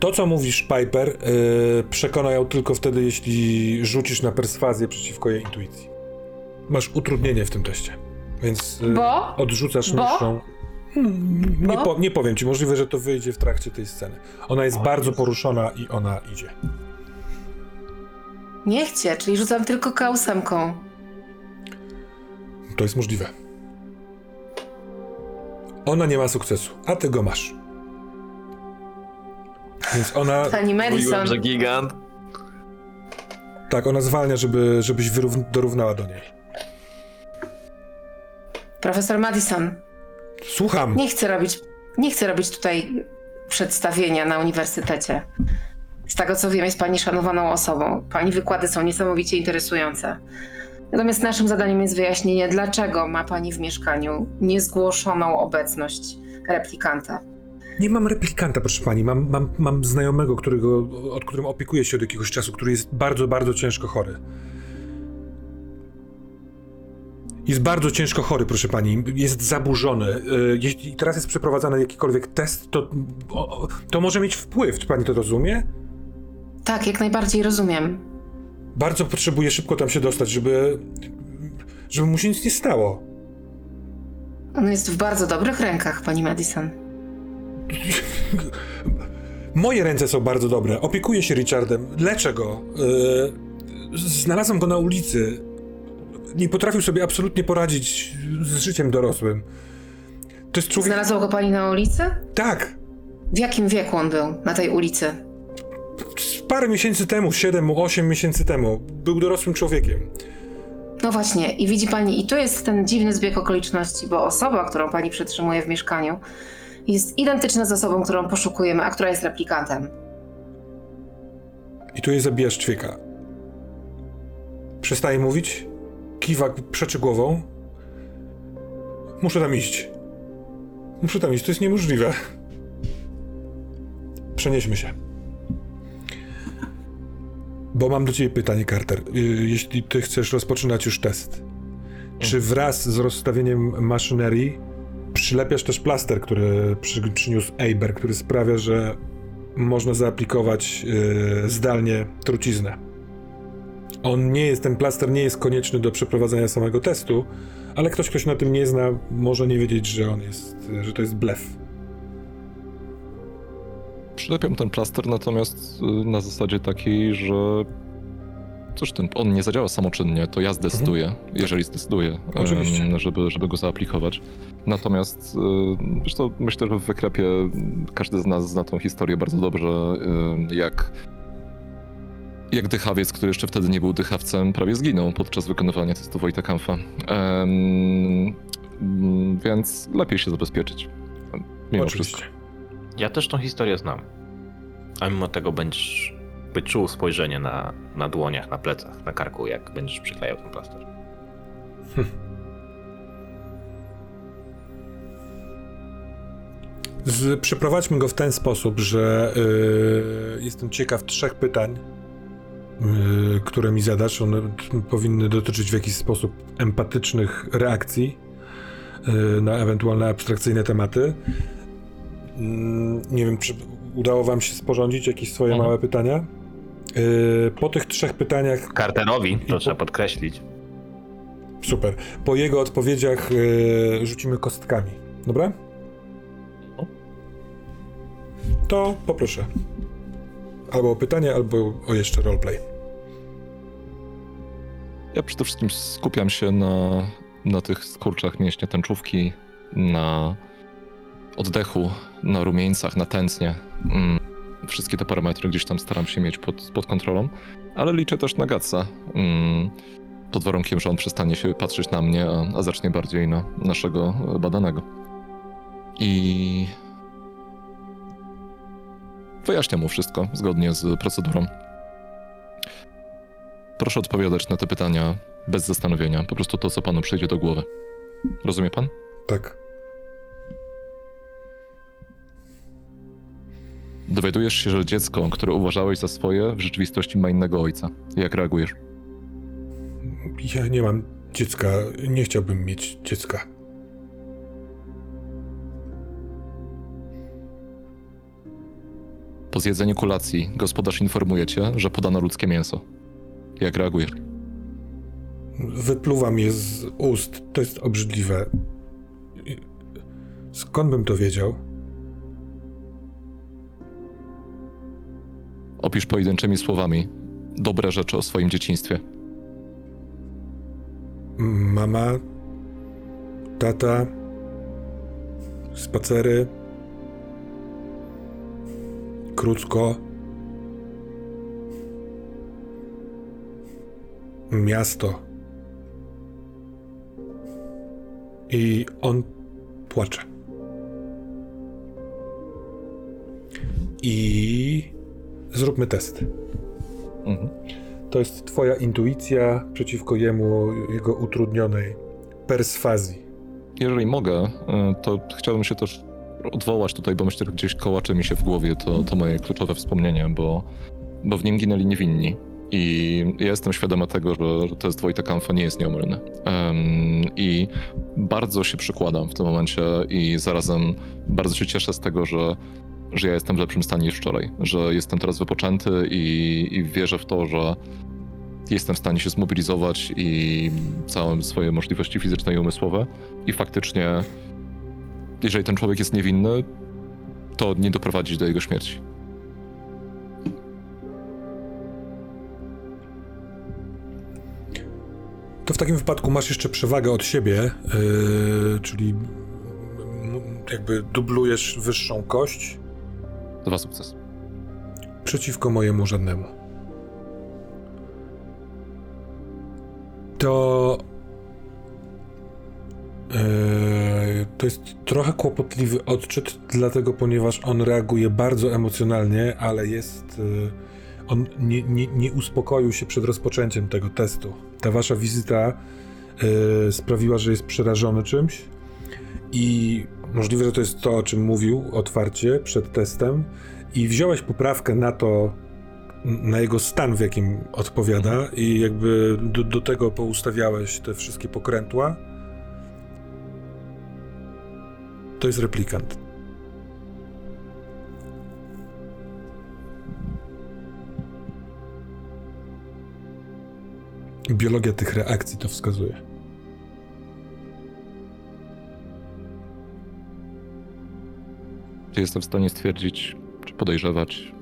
To, co mówisz, Piper, yy, przekona ją tylko wtedy, jeśli rzucisz na perswazję przeciwko jej intuicji. Masz utrudnienie w tym teście. Więc yy, Bo? odrzucasz Bo? Hmm, nie, po, nie powiem ci, możliwe, że to wyjdzie w trakcie tej sceny. Ona jest bardzo poruszona i ona idzie. Nie chcę, czyli rzucam tylko K8. To jest możliwe. Ona nie ma sukcesu, a ty go masz. Więc ona, Pani Madison, że gigant. tak, ona zwalnia, żeby, żebyś wyrówn- dorównała do niej. Profesor Madison, Słucham. nie chcę robić, nie chcę robić tutaj przedstawienia na uniwersytecie. Z tego co wiem, jest pani szanowaną osobą. Pani wykłady są niesamowicie interesujące. Natomiast naszym zadaniem jest wyjaśnienie, dlaczego ma pani w mieszkaniu niezgłoszoną obecność replikanta. Nie mam replikanta, proszę pani. Mam, mam, mam znajomego, którego, od którym opiekuję się od jakiegoś czasu, który jest bardzo, bardzo ciężko chory. Jest bardzo ciężko chory, proszę pani. Jest zaburzony. Y, Jeśli teraz jest przeprowadzany jakikolwiek test, to, to może mieć wpływ. Czy pani to rozumie? Tak, jak najbardziej rozumiem. Bardzo potrzebuje szybko tam się dostać, żeby, żeby mu się nic nie stało. On jest w bardzo dobrych rękach, pani Madison. Moje ręce są bardzo dobre. Opiekuję się Richardem, leczę go. Yy, znalazłem go na ulicy. Nie potrafił sobie absolutnie poradzić z życiem dorosłym. To jest człowiek. Znalazła go pani na ulicy? Tak. W jakim wieku on był na tej ulicy? Parę miesięcy temu, 7, 8 miesięcy temu, był dorosłym człowiekiem. No właśnie, i widzi pani, i tu jest ten dziwny zbieg okoliczności, bo osoba, którą pani przetrzymuje w mieszkaniu, jest identyczna z osobą, którą poszukujemy, a która jest replikantem. I tu jej zabijasz ćwieka. Przestaje mówić, kiwa, przeczy głową. Muszę tam iść. Muszę tam iść, to jest niemożliwe. Przenieśmy się. Bo mam do ciebie pytanie, Carter. Y, Jeśli ty chcesz rozpoczynać już test, czy wraz z rozstawieniem maszynerii przylepiasz też plaster, który przy, przyniósł Eiber, który sprawia, że można zaaplikować y, zdalnie truciznę. On nie jest, ten plaster nie jest konieczny do przeprowadzenia samego testu, ale ktoś, kto się na tym nie zna, może nie wiedzieć, że on jest, y, że to jest blef. Przylepiam ten plaster natomiast y, na zasadzie takiej, że cóż ten, on nie zadziała samoczynnie, to ja zdecyduję, jeżeli zdecyduję, Oczywiście. żeby, żeby go zaaplikować. Natomiast y, wiesz co, myślę, że w wyklepie każdy z nas zna tą historię bardzo dobrze, y, jak jak dychawiec, który jeszcze wtedy nie był dychawcem, prawie zginął podczas wykonywania testu Wojta Kampfa. Mm, więc lepiej się zabezpieczyć. Mimo Oczywiście. wszystko. Ja też tą historię znam. A mimo tego będziesz by czuł spojrzenie na, na dłoniach, na plecach, na karku, jak będziesz przyklejał ten plaster. Z, przeprowadźmy go w ten sposób, że y, jestem ciekaw trzech pytań, które mi zadasz. One powinny dotyczyć w jakiś sposób empatycznych reakcji y, na ewentualne abstrakcyjne tematy. Mm, nie wiem, czy udało wam się sporządzić jakieś swoje Mhm. małe pytania? Y, po tych trzech pytaniach Carterowi, to trzeba podkreślić. Super. Po jego odpowiedziach rzucimy kostkami. Dobra? To poproszę. Albo o pytanie, albo o jeszcze roleplay. Ja przede wszystkim skupiam się na, na tych skurczach mięśnie tęczówki, na oddechu, na rumieńcach, na tętnie. Mm, wszystkie te parametry gdzieś tam staram się mieć pod, pod kontrolą, ale liczę też na Gatsa. Mm, pod warunkiem, że on przestanie się patrzeć na mnie, a, a zacznie bardziej na naszego badanego. I wyjaśniam mu wszystko zgodnie z procedurą. Proszę odpowiadać na te pytania bez zastanowienia, po prostu to, co panu przyjdzie do głowy. Rozumie pan? Tak. Dowiadujesz się, że dziecko, które uważałeś za swoje, w rzeczywistości ma innego ojca. Jak reagujesz? Ja nie mam dziecka. Nie chciałbym mieć dziecka. Po zjedzeniu kolacji gospodarz informuje cię, że podano ludzkie mięso. Jak reagujesz? Wypluwam je z ust. To jest obrzydliwe. Skąd bym to wiedział? Opisz pojedynczymi słowami dobre rzeczy o swoim dzieciństwie. Mama, tata, spacery, krótko, miasto. I on płacze. I zróbmy test. Mhm. To jest twoja intuicja przeciwko jemu, jego utrudnionej perswazji. Jeżeli mogę, y, to chciałbym się też odwołać tutaj, bo myślę, że gdzieś kołacze mi się w głowie to, to moje kluczowe wspomnienie, bo, bo w nim ginęli niewinni. I ja jestem świadomy tego, że, że to jest Wojtek Kamfa, nie jest nieomylny. Em, I bardzo się przykładam w tym momencie i zarazem bardzo się cieszę z tego, że, że ja jestem w lepszym stanie niż wczoraj, że jestem teraz wypoczęty i, i wierzę w to, że jestem w stanie się zmobilizować i całe swoje możliwości fizyczne i umysłowe i faktycznie, jeżeli ten człowiek jest niewinny, to nie doprowadzić do jego śmierci. To w takim wypadku masz jeszcze przewagę od siebie, yy, czyli mm, jakby dublujesz wyższą kość Dwa sukcesy. przeciwko mojemu żadnemu. To. Yy, to jest trochę kłopotliwy odczyt, dlatego ponieważ on reaguje bardzo emocjonalnie, ale jest. Yy, on nie, nie, nie uspokoił się przed rozpoczęciem tego testu. Ta wasza wizyta yy, sprawiła, że jest przerażony czymś i możliwe, że to jest to, o czym mówił otwarcie przed testem i wziąłeś poprawkę na to, na jego stan, w jakim odpowiada, i jakby do, do tego poustawiałeś te wszystkie pokrętła. To jest replikant. Biologia tych reakcji to wskazuje. Czy jestem w stanie stwierdzić, czy podejrzewać,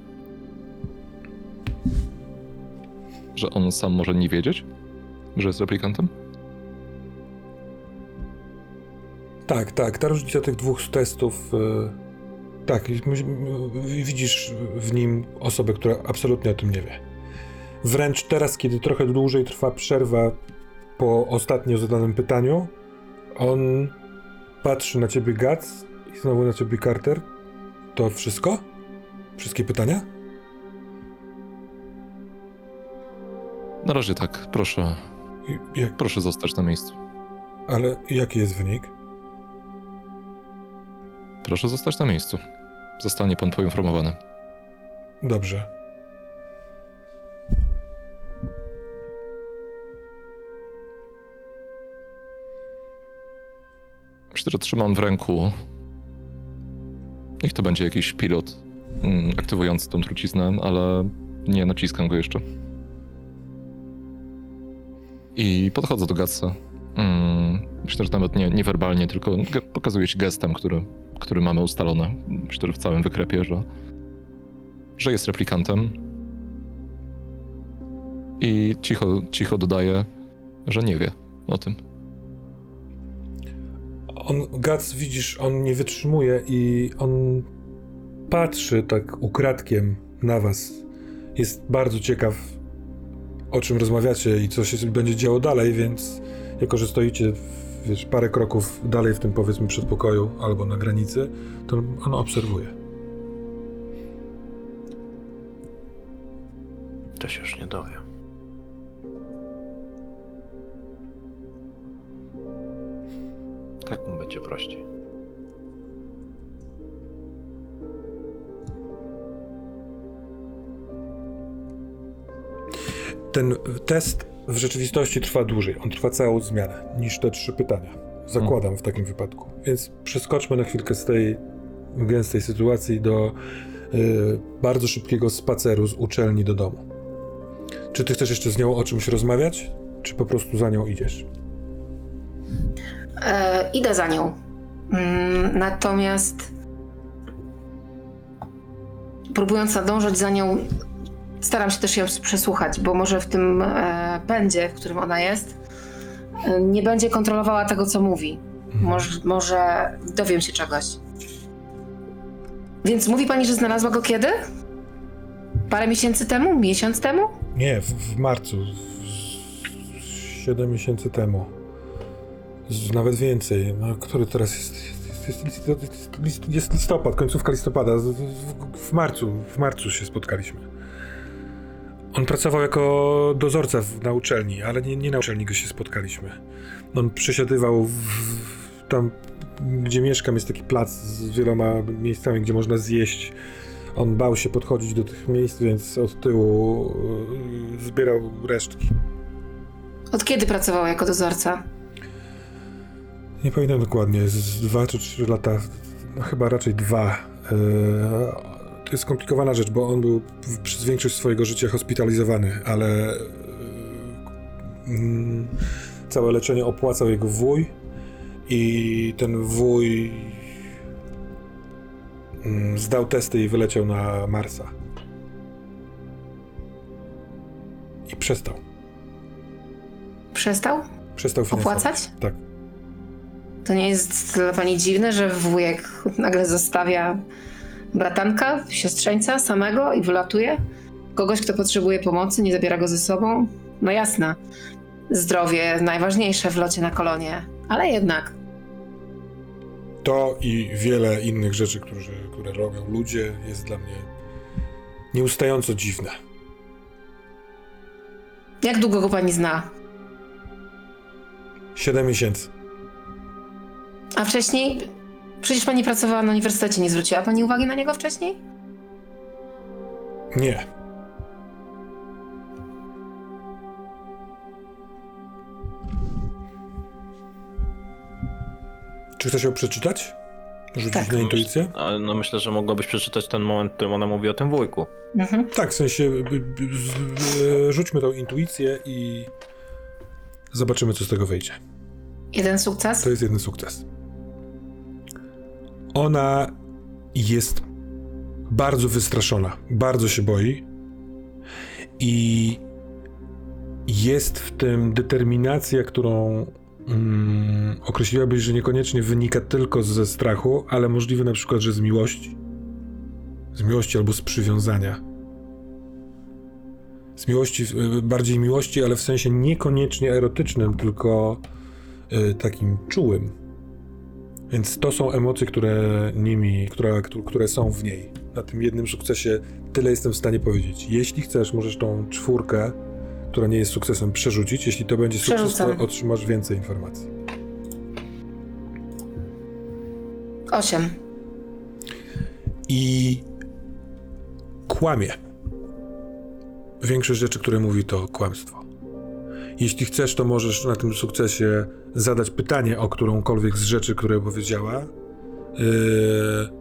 że on sam może nie wiedzieć, że jest replikantem? Tak, tak. Ta różnica tych dwóch testów. y, tak, widzisz w nim osobę, która absolutnie o tym nie wie. Wręcz teraz, kiedy trochę dłużej trwa przerwa po ostatnio zadanym pytaniu, on patrzy na ciebie Gac i znowu na ciebie Carter. To wszystko? Wszystkie pytania? Na razie tak, proszę, Jak, proszę zostać na miejscu. ale jaki jest wynik? Proszę zostać na miejscu. Zostanie pan poinformowany. Dobrze. Myślę, że trzymam w ręku. Niech to będzie jakiś pilot mm, aktywujący tą truciznę, ale nie naciskam go jeszcze. I podchodzę do Gatsa Mm, myślę, że nawet nie, niewerbalnie, tylko ge- pokazuje ci gestem, który, który mamy myślę, że w całym wyklepie, że, że jest replikantem. I cicho, cicho dodaje, że nie wie o tym. On, Gac, widzisz, on nie wytrzymuje i on patrzy tak ukradkiem na was. Jest bardzo ciekaw, o czym rozmawiacie i co się będzie działo dalej, więc jako, że stoicie wiesz, parę kroków dalej w tym powiedzmy przedpokoju albo na granicy, to on obserwuje. To się już nie dowie. Tak mu będzie prościej. Ten test w rzeczywistości trwa dłużej. On trwa całą zmianę niż te trzy pytania. Zakładam w takim wypadku. Więc przeskoczmy na chwilkę z tej gęstej sytuacji do y, bardzo szybkiego spaceru z uczelni do domu. Czy ty chcesz jeszcze z nią o czymś rozmawiać, czy po prostu za nią idziesz? E, idę za nią. Mm, natomiast próbując nadążać za nią, staram się też ją przesłuchać, bo może w tym e, pędzie, w którym ona jest, e, nie będzie kontrolowała tego, co mówi. Może, może dowiem się czegoś. Więc mówi pani, że znalazła go kiedy? Parę miesięcy temu? Miesiąc temu? Nie, w, w marcu. Siedem miesięcy temu. Nawet więcej. No, który teraz jest? Jest, jest, jest, list, jest listopad, końcówka listopada. W, w marcu, w marcu się spotkaliśmy. On pracował jako dozorca w, na uczelni, ale nie, nie na uczelni go się spotkaliśmy. On przesiadywał w, tam, gdzie mieszkam, jest taki plac z wieloma miejscami, gdzie można zjeść. On bał się podchodzić do tych miejsc, więc od tyłu yy, zbierał resztki. Od kiedy pracowała jako dozorca? Nie pamiętam dokładnie, z dwa czy trzy lata, no chyba raczej dwa. Yy, to jest skomplikowana rzecz, bo on był przez większość swojego życia hospitalizowany, ale yy, mm, całe leczenie opłacał jego wuj i ten wuj mm, zdał testy i wyleciał na Marsa. I przestał. Przestał? Przestał finansować. Opłacać? Tak. To nie jest dla pani dziwne, że wujek nagle zostawia bratanka, siostrzeńca samego i wylatuje? Kogoś, kto potrzebuje pomocy, nie zabiera go ze sobą? No jasne. Zdrowie najważniejsze w locie na kolonie, ale jednak. To i wiele innych rzeczy, które, które robią ludzie, jest dla mnie nieustająco dziwne. Jak długo go pani zna? Siedem miesięcy. A wcześniej? Przecież pani pracowała na uniwersytecie, nie zwróciła pani uwagi na niego wcześniej? Nie. Czy chcesz ją przeczytać? Rzucić Tak. na intuicję? Ale no myślę, że mogłabyś przeczytać ten moment, w którym ona mówi o tym wujku. Mhm. Tak, w sensie y, y, z- y, rzućmy tą intuicję i zobaczymy, co z tego wyjdzie. Jeden sukces? To jest jeden sukces. Ona jest bardzo wystraszona, bardzo się boi i jest w tym determinacja, którą mm, określiłabyś, że niekoniecznie wynika tylko ze strachu, ale możliwe na przykład, że z miłości. Z miłości albo z przywiązania. Z miłości, y, bardziej miłości, ale w sensie niekoniecznie erotycznym, tylko y, takim czułym. Więc to są emocje, które nimi, które, które są w niej. Na tym jednym sukcesie tyle jestem w stanie powiedzieć. Jeśli chcesz, możesz tą czwórkę, która nie jest sukcesem, przerzucić. Jeśli to będzie sukces, to otrzymasz więcej informacji. Osiem. I kłamie. Większość rzeczy, które mówi, to kłamstwo. Jeśli chcesz, to możesz na tym sukcesie zadać pytanie o którąkolwiek z rzeczy, które powiedziała, yy,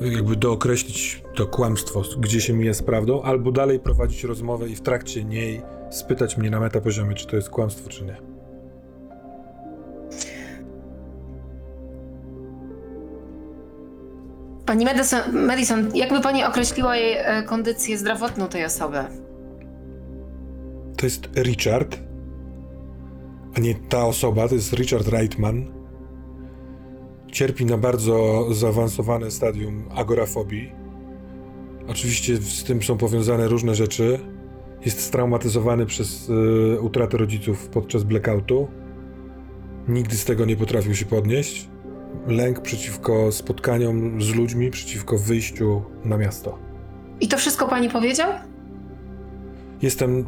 jakby dookreślić to kłamstwo, gdzie się mija z prawdą, albo dalej prowadzić rozmowę i w trakcie niej spytać mnie na metapoziomie, czy to jest kłamstwo, czy nie. Pani Madison, Madison jakby pani określiła jej e, kondycję zdrowotną tej osoby? To jest Richard, a nie ta osoba, to jest Richard Reitman. Cierpi na bardzo zaawansowane stadium agorafobii. Oczywiście z tym są powiązane różne rzeczy. Jest straumatyzowany przez y, utratę rodziców podczas blackoutu. Nigdy z tego nie potrafił się podnieść. Lęk przeciwko spotkaniom z ludźmi, przeciwko wyjściu na miasto. I to wszystko pani powiedział? Jestem,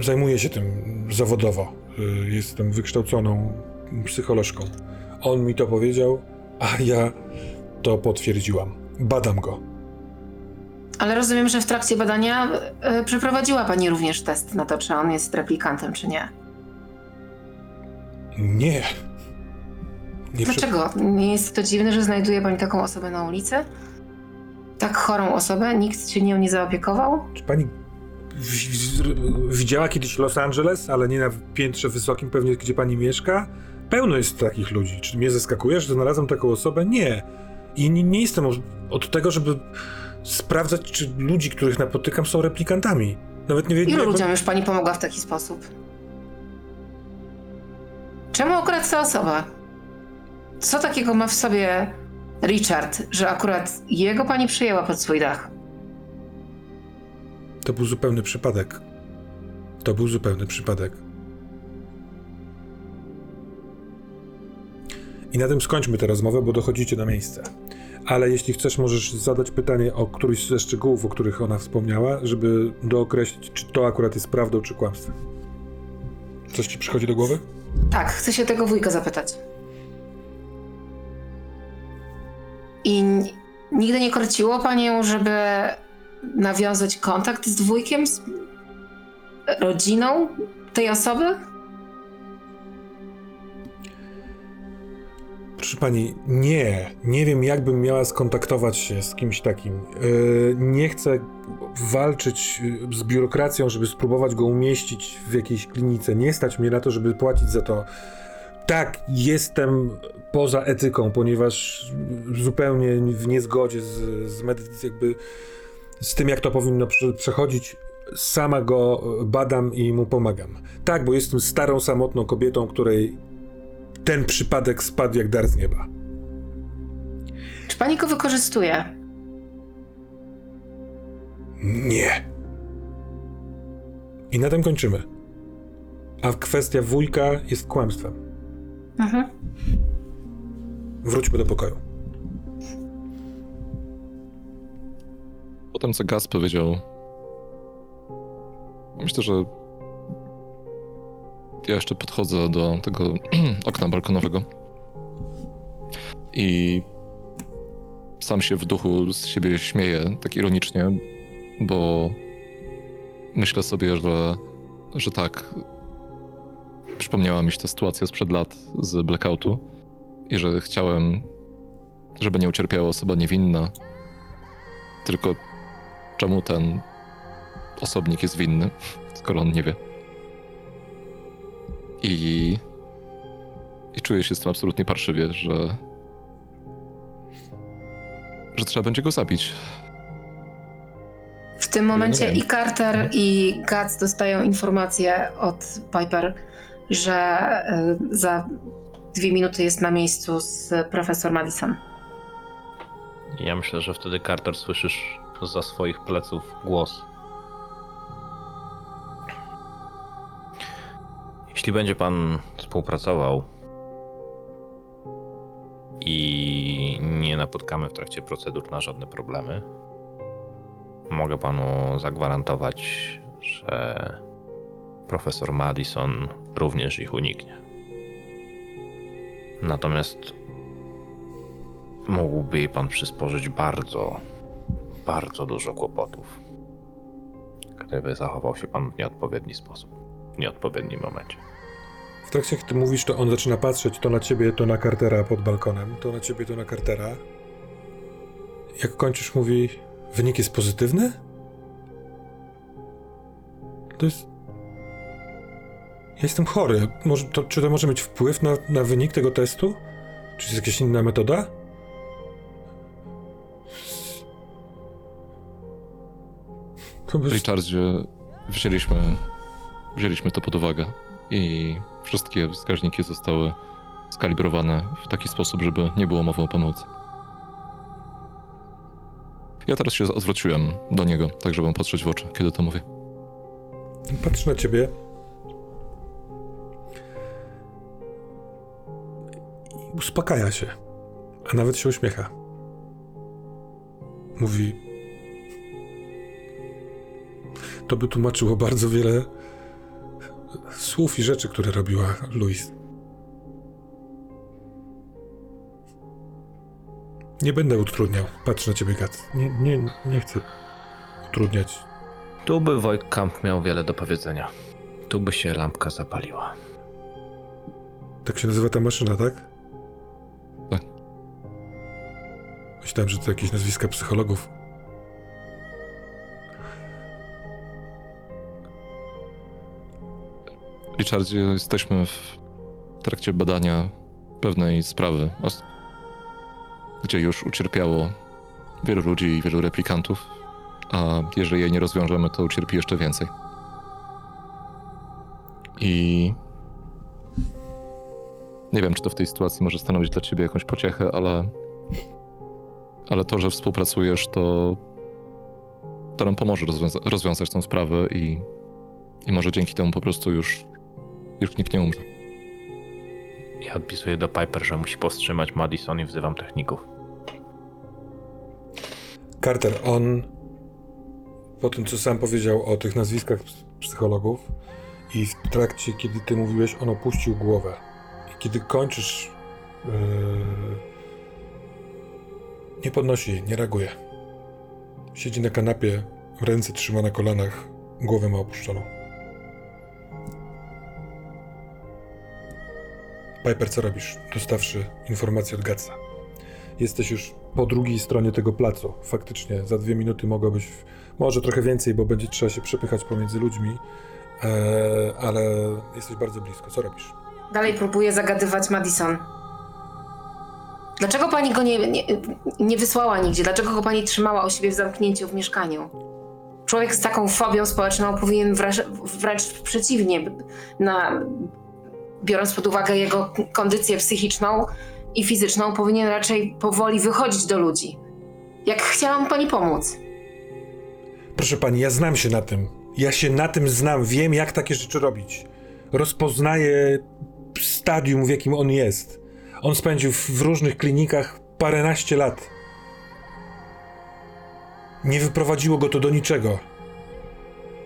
zajmuję się tym zawodowo. Y, Jestem wykształconą psycholożką. On mi to powiedział, a ja to potwierdziłam. Badam go. Ale rozumiem, że w trakcie badania e, przeprowadziła pani również test na to, czy on jest replikantem, czy nie. Nie. Nie Dlaczego? Nie jest to dziwne, że znajduje pani taką osobę na ulicy? Tak chorą osobę? Nikt się nią nie zaopiekował? Czy pani widziała kiedyś Los Angeles, ale nie na piętrze wysokim, pewnie gdzie pani mieszka? Pełno jest takich ludzi. Czy mnie zaskakuje, że znalazłem taką osobę? Nie. I nie, nie jestem od, tego, żeby sprawdzać, czy ludzi, których napotykam, są replikantami. Nawet nie wiem. Ilu ludziom już pani pomogła w taki sposób? Czemu akurat ta osoba? Co takiego ma w sobie Richard, że akurat jego pani przyjęła pod swój dach? To był zupełny przypadek. To był zupełny przypadek. I na tym skończmy tę rozmowę, bo dochodzicie na miejsce. Ale jeśli chcesz, możesz zadać pytanie o któryś ze szczegółów, o których ona wspomniała, żeby dookreślić, czy to akurat jest prawdą, czy kłamstwem. Coś ci przychodzi do głowy? Tak, chcę się tego wujka zapytać. I nigdy nie korciło panią, żeby nawiązać kontakt z dwójkiem, z rodziną tej osoby? Proszę pani, nie. Nie wiem, jakbym miała skontaktować się z kimś takim. Yy, nie chcę walczyć yy, z biurokracją, żeby spróbować go umieścić w jakiejś klinice. Nie stać mnie na to, żeby płacić za to. Tak, jestem poza etyką, ponieważ zupełnie w niezgodzie z, z medycyną, jakby z tym, jak to powinno prze- przechodzić. Sama go badam i mu pomagam. Tak, bo jestem starą, samotną kobietą, której ten przypadek spadł jak dar z nieba. Czy pani go wykorzystuje? Nie. I na tym kończymy. A kwestia wujka jest kłamstwem. Mhm. Wróćmy do pokoju. Po tym, co Gaz powiedział, myślę, że ja jeszcze podchodzę do tego okna balkonowego i sam się w duchu z siebie śmieję, tak ironicznie, bo myślę sobie, że, że tak, przypomniała mi się ta sytuacja sprzed lat z blackoutu i że chciałem, żeby nie ucierpiała osoba niewinna, tylko czemu ten osobnik jest winny, skoro on nie wie. I, i czuję się z tym absolutnie parszywie, że, że trzeba będzie go zabić. W tym momencie wiem. i Carter, i Guts dostają informację od Piper, że y, za dwie minuty jest na miejscu z profesor Madison. Ja myślę, że wtedy Carter słyszysz za swoich pleców głos. Jeśli będzie pan współpracował i nie napotkamy w trakcie procedur na żadne problemy, mogę panu zagwarantować, że profesor Madison również ich uniknie. Natomiast mógłby jej pan przysporzyć bardzo, bardzo dużo kłopotów, gdyby zachował się pan w nieodpowiedni sposób, w nieodpowiednim momencie. W trakcie, jak ty mówisz, to on zaczyna patrzeć to na ciebie, to na Cartera pod balkonem, to na ciebie, to na Cartera. Jak kończysz, mówi, wynik jest pozytywny? To jest... Ja jestem chory. Może to, czy to może mieć wpływ na, na wynik tego testu? Czy jest jakaś inna metoda? Prostu- Richardzie, wzięliśmy, wzięliśmy to pod uwagę i wszystkie wskaźniki zostały skalibrowane w taki sposób, żeby nie było mowy o pomocy. Ja teraz się odwróciłem do niego, tak żeby patrzeć w oczy, kiedy to mówię. Patrz na ciebie. I uspokaja się. A nawet się uśmiecha. Mówi. To by tłumaczyło bardzo wiele słów i rzeczy, które robiła Louise. Nie będę utrudniał. Patrz na ciebie, Gat. Nie, nie, nie chcę utrudniać. Tu by Wojtkamp miał wiele do powiedzenia. Tu by się lampka zapaliła. Tak się nazywa ta maszyna, tak? Tak. Myślałem, że to jakieś nazwiska psychologów. Richardzie, jesteśmy w trakcie badania pewnej sprawy, gdzie już ucierpiało wielu ludzi i wielu replikantów, a jeżeli jej nie rozwiążemy, to ucierpi jeszcze więcej. I nie wiem, czy to w tej sytuacji może stanowić dla ciebie jakąś pociechę, ale ale to, że współpracujesz, to to nam pomoże rozwiąza- rozwiązać tą sprawę i, i może dzięki temu po prostu już już nikt nie umrze. Ja odpisuję do Piper, że musi powstrzymać Madison i wzywam techników. Carter, on po tym, co sam powiedział o tych nazwiskach ps- psychologów i w trakcie, kiedy ty mówiłeś, on opuścił głowę. I kiedy kończysz, yy, nie podnosi jej, nie reaguje. Siedzi na kanapie, ręce trzyma na kolanach, głowę ma opuszczoną. Piper, co robisz, dostawszy informację od Gatsa? Jesteś już po drugiej stronie tego placu. Faktycznie za dwie minuty mogłabyś, może trochę więcej, bo będzie trzeba się przepychać pomiędzy ludźmi, e, ale jesteś bardzo blisko. Co robisz? Dalej próbuję zagadywać Madison. Dlaczego pani go nie, nie, nie wysłała nigdzie? Dlaczego go pani trzymała u siebie w zamknięciu w mieszkaniu? Człowiek z taką fobią społeczną powinien wręcz, wręcz przeciwnie, na, biorąc pod uwagę jego kondycję psychiczną i fizyczną, powinien raczej powoli wychodzić do ludzi. Jak chciałam pani pomóc. Proszę pani, ja znam się na tym. Ja się na tym znam, wiem jak takie rzeczy robić. Rozpoznaję stadium, w jakim on jest. On spędził w różnych klinikach paręnaście lat. Nie wyprowadziło go to do niczego.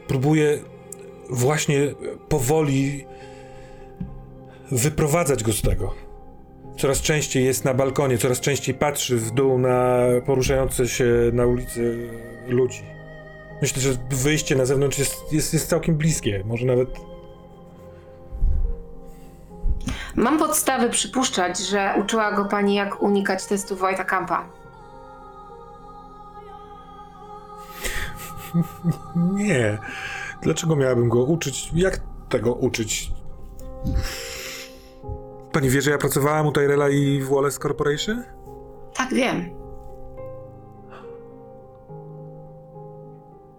Próbuję właśnie powoli wyprowadzać go z tego. Coraz częściej jest na balkonie, coraz częściej patrzy w dół na poruszające się na ulicy ludzi. Myślę, że wyjście na zewnątrz jest, jest, jest całkiem bliskie. Może nawet. Mam podstawy przypuszczać, że uczyła go pani, jak unikać testu Wojta Kampa. Nie. Dlaczego miałabym go uczyć? Jak tego uczyć? Pani wie, że ja pracowałam u Tyrella i w Wallace Corporation? Tak, wiem.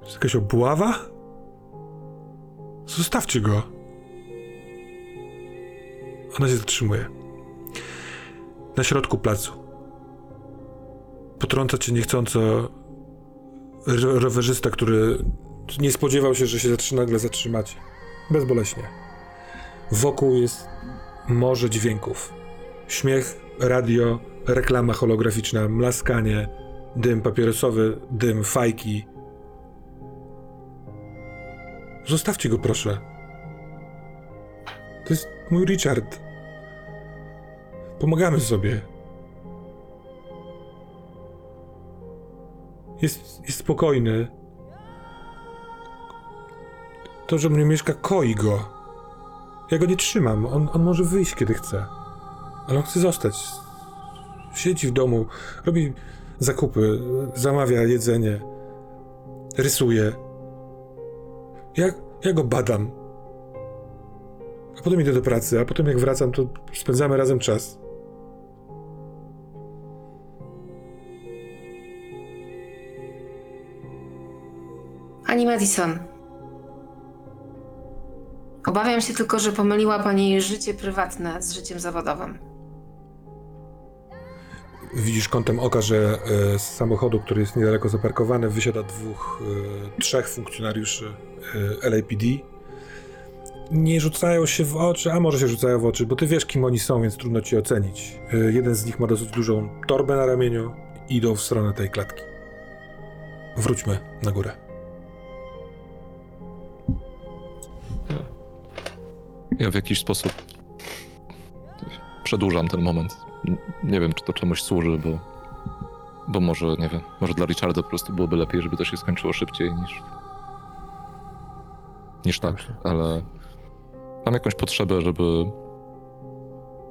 Jest jakaś obława? Zostawcie go. Ona się zatrzymuje. Na środku placu. Potrąca cię niechcąco ro- rowerzysta, który nie spodziewał się, że się zatrzy, nagle zatrzymacie. Bezboleśnie. Wokół jest morze dźwięków. Śmiech, radio, reklama holograficzna, mlaskanie, dym papierosowy, dym fajki, Zostawcie go, proszę. To jest mój Richard. Pomagamy sobie. Jest, jest spokojny. To, że mnie mieszka, koi go. Ja go nie trzymam. On, on może wyjść, kiedy chce. Ale on chce zostać. Siedzi w domu, robi zakupy, zamawia jedzenie, rysuje. Ja, ja go badam. A potem idę do pracy, a potem jak wracam, to spędzamy razem czas. Pani Madison. Obawiam się tylko, że pomyliła pani życie prywatne z życiem zawodowym. Widzisz kątem oka, że e, z samochodu, który jest niedaleko zaparkowany, wysiada dwóch, e, trzech funkcjonariuszy e, LAPD. Nie rzucają się w oczy, a może się rzucają w oczy, bo ty wiesz, kim oni są, więc trudno ci ocenić. Jeden z nich ma dosyć dużą torbę na ramieniu i idą w stronę tej klatki. Wróćmy na górę. Ja w jakiś sposób przedłużam ten moment. Nie wiem, czy to czemuś służy, bo, bo może, nie wiem, może dla Richarda po prostu byłoby lepiej, żeby to się skończyło szybciej niż, niż tak, ale mam jakąś potrzebę, żeby,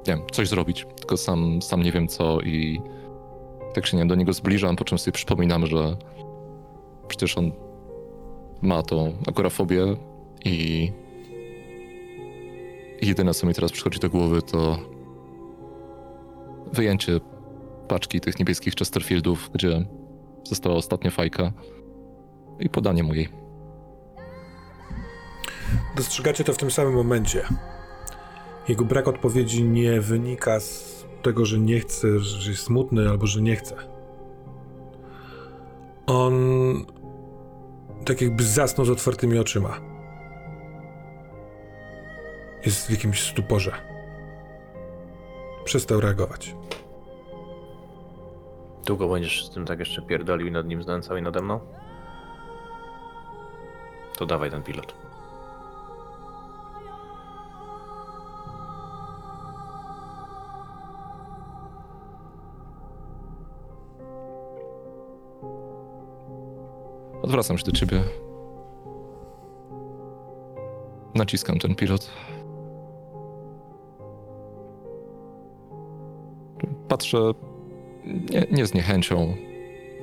nie wiem, coś zrobić, tylko sam, sam nie wiem co i tak się nie wiem, do niego zbliżam, po czym sobie przypominam, że przecież on ma tą agorafobię i jedyne, co mi teraz przychodzi do głowy, to wyjęcie paczki tych niebieskich Chesterfieldów, gdzie została ostatnia fajka i podanie mu jej. Dostrzegacie to w tym samym momencie. Jego brak odpowiedzi nie wynika z tego, że nie chce, że jest smutny albo że nie chce. On tak jakby zasnął z otwartymi oczyma. Jest w jakimś stuporze. Przestał reagować. Długo będziesz z tym tak jeszcze pierdolił i nad nim znęcał i nade mną? To dawaj ten pilot. Odwracam się do ciebie. Naciskam ten pilot. Patrzę nie, nie z niechęcią,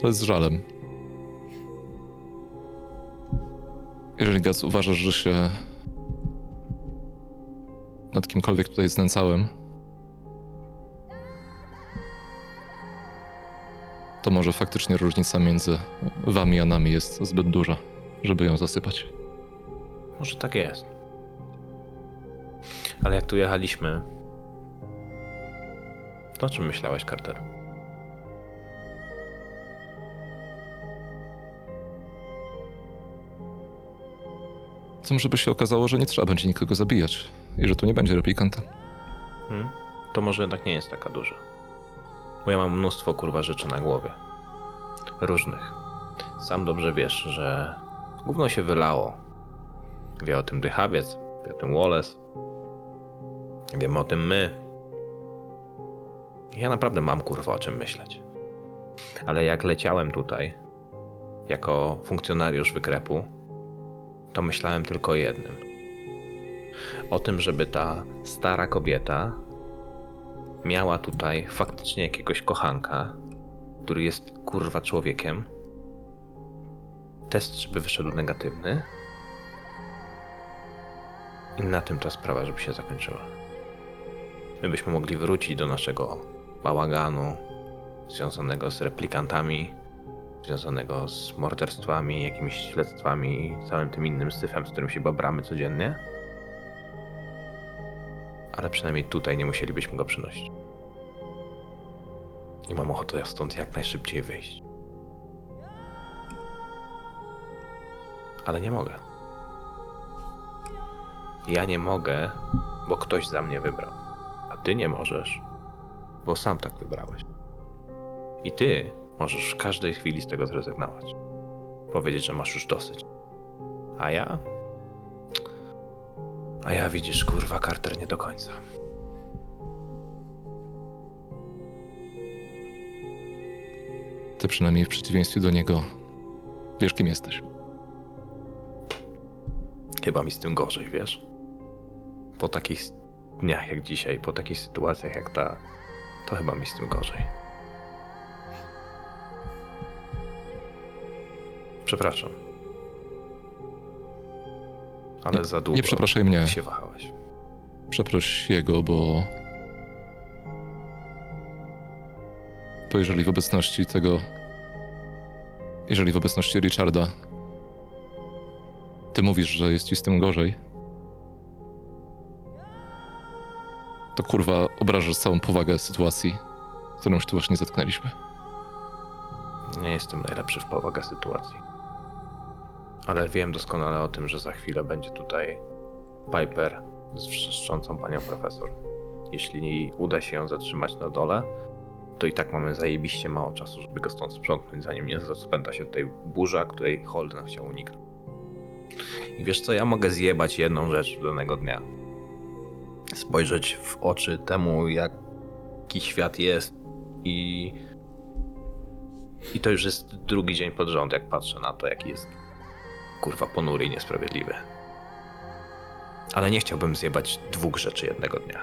jest z żalem. Jeżeli Gaz uważasz, że się nad kimkolwiek tutaj znęcałem, to może faktycznie różnica między wami a nami jest zbyt duża, żeby ją zasypać. Może tak jest. Ale jak tu jechaliśmy, o czym myślałeś, Carter? Co żeby się okazało, że nie trzeba będzie nikogo zabijać i że tu nie będzie replikanta. Hmm? To może jednak nie jest taka duża. Bo ja mam mnóstwo kurwa rzeczy na głowie. Różnych. Sam dobrze wiesz, że gówno się wylało. Wie o tym Dychawiec, wie o tym Wallace. Wiemy o tym my. Ja naprawdę mam kurwa o czym myśleć. Ale jak leciałem tutaj, jako funkcjonariusz wykrepu, to myślałem tylko o jednym. O tym, żeby ta stara kobieta miała tutaj faktycznie jakiegoś kochanka, który jest kurwa człowiekiem. Test, żeby wyszedł negatywny. I na tym ta sprawa, żeby się zakończyła. My byśmy mogli wrócić do naszego bałaganu związanego z replikantami, związanego z morderstwami, jakimiś śledztwami i całym tym innym syfem, z którym się babramy codziennie. Ale przynajmniej tutaj nie musielibyśmy go przynosić. I mam ochotę stąd jak najszybciej wyjść. Ale nie mogę. Ja nie mogę, bo ktoś za mnie wybrał. A ty nie możesz, bo sam tak wybrałeś. I ty możesz w każdej chwili z tego zrezygnować. Powiedzieć, że masz już dosyć. A ja? A ja widzisz, kurwa, Carter nie do końca. Ty przynajmniej w przeciwieństwie do niego wiesz, kim jesteś. Chyba mi z tym gorzej, wiesz? Po takich dniach jak dzisiaj, po takich sytuacjach jak ta, to chyba mi z tym gorzej. Przepraszam. Ale za długo Nie przepraszaj mnie. się wahałeś. Przeproś jego, bo. Bo jeżeli w obecności tego. Jeżeli w obecności Richarda ty mówisz, że jest ci z tym gorzej, to kurwa obrażasz całą powagę sytuacji, z którą się tu właśnie zetknęliśmy. Nie jestem najlepszy w powagę sytuacji. Ale wiem doskonale o tym, że za chwilę będzie tutaj Piper z wrzeszczącą panią profesor. Jeśli uda się ją zatrzymać na dole, to i tak mamy zajebiście mało czasu, żeby go stąd sprzątnąć, zanim nie rozpęta się tutaj burza, której Holden chciał uniknąć. I wiesz co, ja mogę zjebać jedną rzecz danego dnia. Spojrzeć w oczy temu, jaki świat jest i i to już jest drugi dzień pod rząd, jak patrzę na to, jaki jest kurwa ponury i niesprawiedliwy. Ale nie chciałbym zjebać dwóch rzeczy jednego dnia.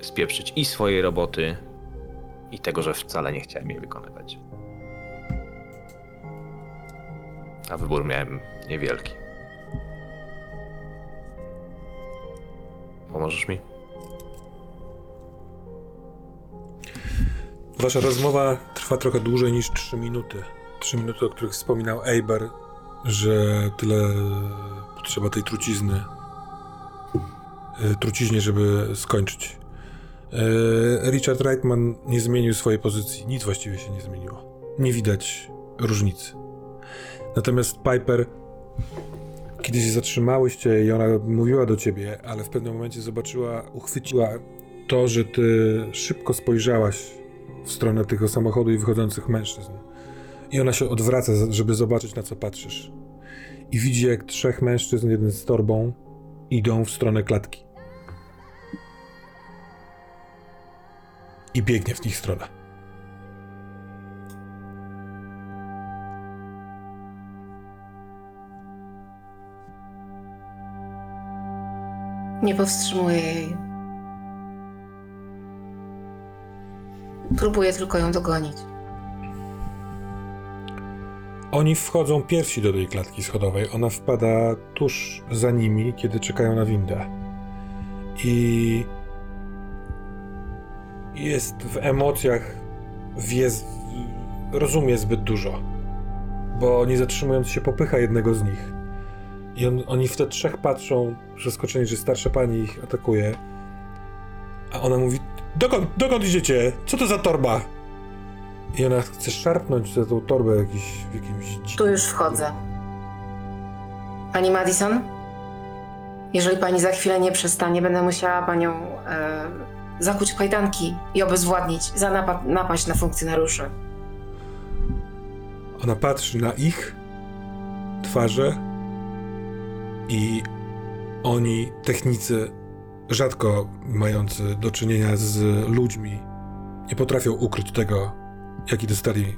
Spieprzyć i swojej roboty, i tego, że wcale nie chciałem jej wykonywać. A wybór miałem niewielki. Pomożesz mi? Wasza rozmowa trwa trochę dłużej niż 3 minuty. 3 minuty, o których wspominał Eiber, że tyle potrzeba tej trucizny. y, Truciźnie, żeby skończyć. Y, Richard Reitman nie zmienił swojej pozycji. Nic właściwie się nie zmieniło. Nie widać różnicy. Natomiast Piper, kiedy się zatrzymałyście i ona mówiła do ciebie, ale w pewnym momencie zobaczyła, uchwyciła to, że ty szybko spojrzałaś w stronę tego samochodu i wychodzących mężczyzn. I ona się odwraca, żeby zobaczyć, na co patrzysz. I widzi, jak trzech mężczyzn, jeden z torbą, idą w stronę klatki. I biegnie w ich stronę. Nie powstrzymuję jej. Próbuję tylko ją dogonić. Oni wchodzą pierwsi do tej klatki schodowej. Ona wpada tuż za nimi, kiedy czekają na windę. I jest w emocjach, wie, rozumie zbyt dużo. Bo nie zatrzymując się, popycha jednego z nich. I on, oni w te trzech patrzą, zaskoczeni, że starsza pani ich atakuje. A ona mówi: Dokąd, dokąd idziecie? Co to za torba? I ona chce szarpnąć za tą torbę jakiś, w jakimś dzikim... Tu już wchodzę. Pani Madison? Jeżeli pani za chwilę nie przestanie, będę musiała panią e, zakuć kajdanki i obezwładnić za napa- napaść na funkcjonariuszy. Ona patrzy na ich twarze i oni, technicy, rzadko mający do czynienia z ludźmi, nie potrafią ukryć tego, jaki dostali,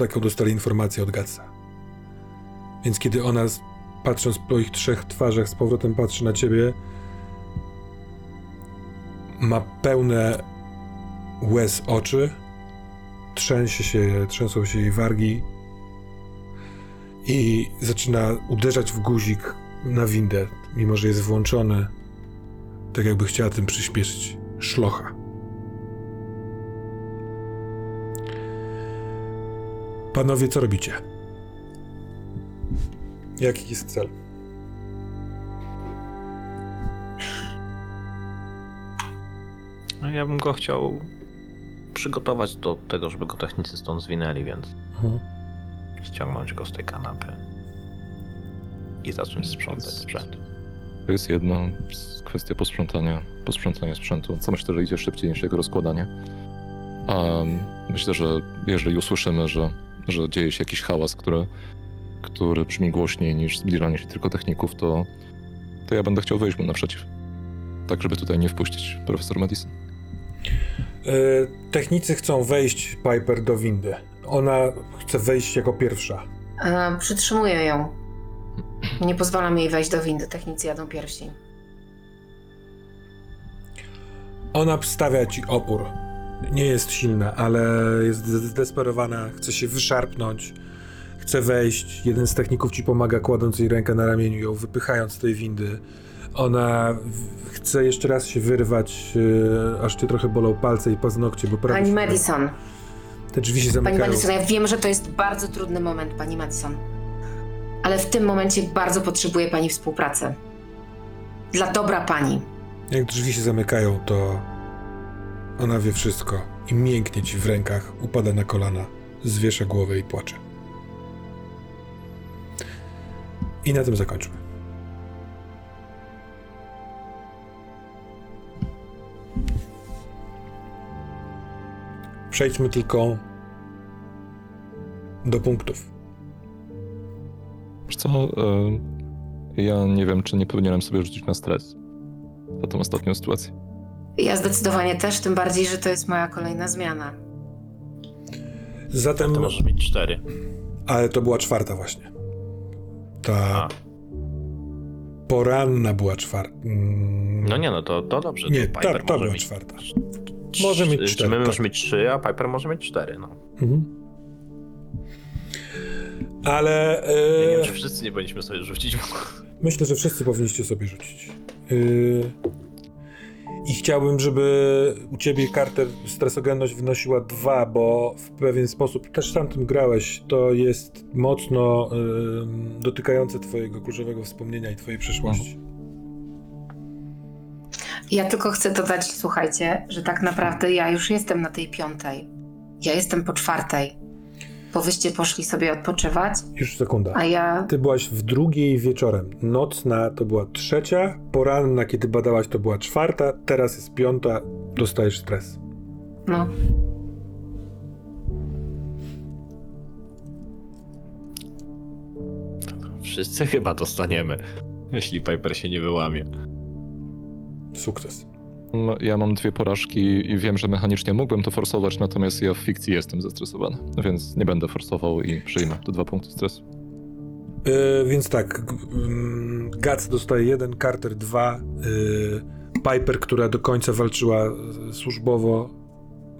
jaką dostali informację od Gatsa. Więc kiedy ona, patrząc po ich trzech twarzach, z powrotem patrzy na ciebie, ma pełne łez oczy, trzęsie się, trzęsą się jej wargi i zaczyna uderzać w guzik na windę, mimo że jest włączony, tak jakby chciała tym przyspieszyć. Szlocha. Panowie, co robicie? Jaki jest cel? No, ja bym go chciał przygotować do tego, żeby go technicy stąd zwinęli, więc Mhm. ściągnąć go z tej kanapy i zacząć sprzątać sprzęt. To jest jedna z- kwestia posprzątania, posprzątania sprzętu, co myślę, że idzie szybciej niż jego rozkładanie. A myślę, że jeżeli usłyszymy, że, że dzieje się jakiś hałas, który, który brzmi głośniej niż zbliżanie się tylko techników, to, to ja będę chciał wejść mu naprzeciw. Tak, żeby tutaj nie wpuścić profesor Madison. E, technicy chcą wejść Piper do windy. Ona chce wejść jako pierwsza. E, przytrzymuję ją. Nie pozwalam jej wejść do windy. Technicy jadą pierwsi. Ona stawia ci opór. Nie jest silna, ale jest zdesperowana, chce się wyszarpnąć, chce wejść. Jeden z techników ci pomaga, kładąc jej rękę na ramieniu, ją wypychając z tej windy. Ona chce jeszcze raz się wyrwać, e, aż cię trochę bolą palce i paznokcie, bo prawie Pani Madison. te drzwi się Pani zamykają. Madison, ja wiem, że to jest bardzo trudny moment, pani Madison. Ale w tym momencie bardzo potrzebuję pani współpracy. Dla dobra pani. Jak drzwi się zamykają, to ona wie wszystko i mięknie ci w rękach, upada na kolana, zwiesza głowę i płacze. I na tym zakończmy. Przejdźmy tylko do punktów. Wiesz co, e, ja nie wiem, czy nie powinienem sobie rzucić na stres za tą ostatnią sytuację. Ja zdecydowanie też, tym bardziej, że to jest moja kolejna zmiana. Zatem, To możesz mieć cztery. ale to była czwarta właśnie. Ta A. poranna była czwarta. Mm, No nie, no to, to dobrze. Nie, to ta, Piper ta może była mieć czwarta. Może mieć czy cztery, My tak. możemy mieć trzy, a Piper może mieć cztery, no. Mhm. Ale Ja nie e, wiem, czy wszyscy nie powinniśmy sobie rzucić. myślę, że wszyscy powinniście sobie rzucić. E, I chciałbym, żeby u ciebie Carter stresogenność wynosiła dwa, bo w pewien sposób, też sam tym grałeś, to jest mocno em, dotykające twojego kluczowego wspomnienia i twojej przeszłości. Ja tylko chcę dodać, słuchajcie, że tak naprawdę ja już jestem na tej piątej. Ja jestem po czwartej. Bo wyście poszli sobie odpoczywać, Już sekunda. a ja. Ty byłaś w drugiej wieczorem. Nocna to była trzecia, poranna, kiedy badałaś, to była czwarta, teraz jest piąta, dostajesz stres. No. Wszyscy chyba dostaniemy, jeśli Piper się nie wyłamie. Sukces. No, Ja mam dwie porażki i wiem, że mechanicznie mógłbym to forsować, natomiast ja w fikcji jestem zestresowany, więc nie będę forsował i przyjmę te dwa punkty stresu. Yy, więc tak, g- mm, Gac dostaje jeden, Carter dwa, yy, Piper, która do końca walczyła y, służbowo,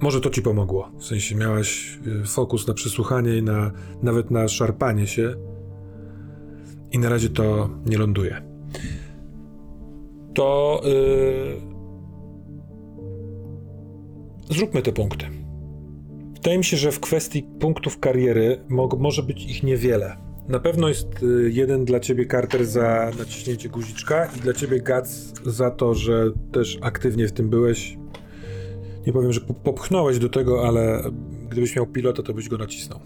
może to ci pomogło. W sensie miałaś fokus na przesłuchanie i na, nawet na szarpanie się. I na razie to nie ląduje. To yy, zróbmy te punkty. Wydaje mi się, że w kwestii punktów kariery mo- może być ich niewiele. Na pewno jest y, jeden dla ciebie Carter za naciśnięcie guziczka i dla ciebie Gac za to, że też aktywnie w tym byłeś. Nie powiem, że po- popchnąłeś do tego, ale gdybyś miał pilota, to byś go nacisnął.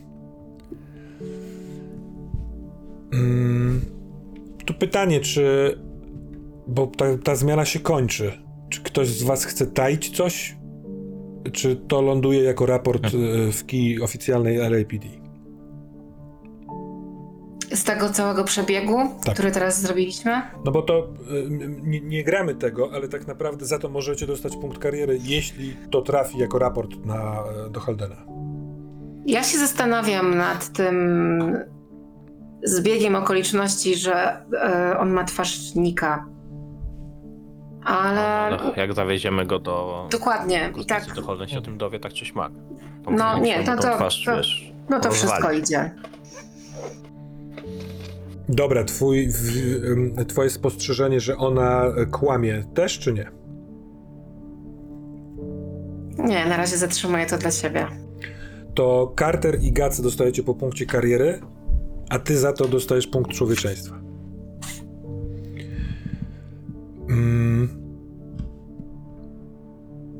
Mm, tu pytanie, czy. Bo ta, ta zmiana się kończy. Czy ktoś z was chce taić coś? Czy to ląduje jako raport y, w kij oficjalnej LAPD? Z tego całego przebiegu, Tak. który teraz zrobiliśmy, No bo to m, nie, nie gramy tego, ale tak naprawdę za to możecie dostać punkt kariery, jeśli to trafi jako raport na, e, do Haldena. ja się zastanawiam nad tym zbiegiem okoliczności, że e, on ma twarz Nika. Ale. Ale jak zawieziemy go do... Dokładnie. I tak. to Holden się o tym dowie tak czy śmak. No nie, to- tą to- twarz, to- wiesz, No to wszystko idzie. Dobra, twój, twoje spostrzeżenie, że ona kłamie, też czy nie? Nie, na razie zatrzymuję to dla siebie. To Carter i Gac dostajecie po punkcie kariery, a ty za to dostajesz punkt człowieczeństwa. Mm.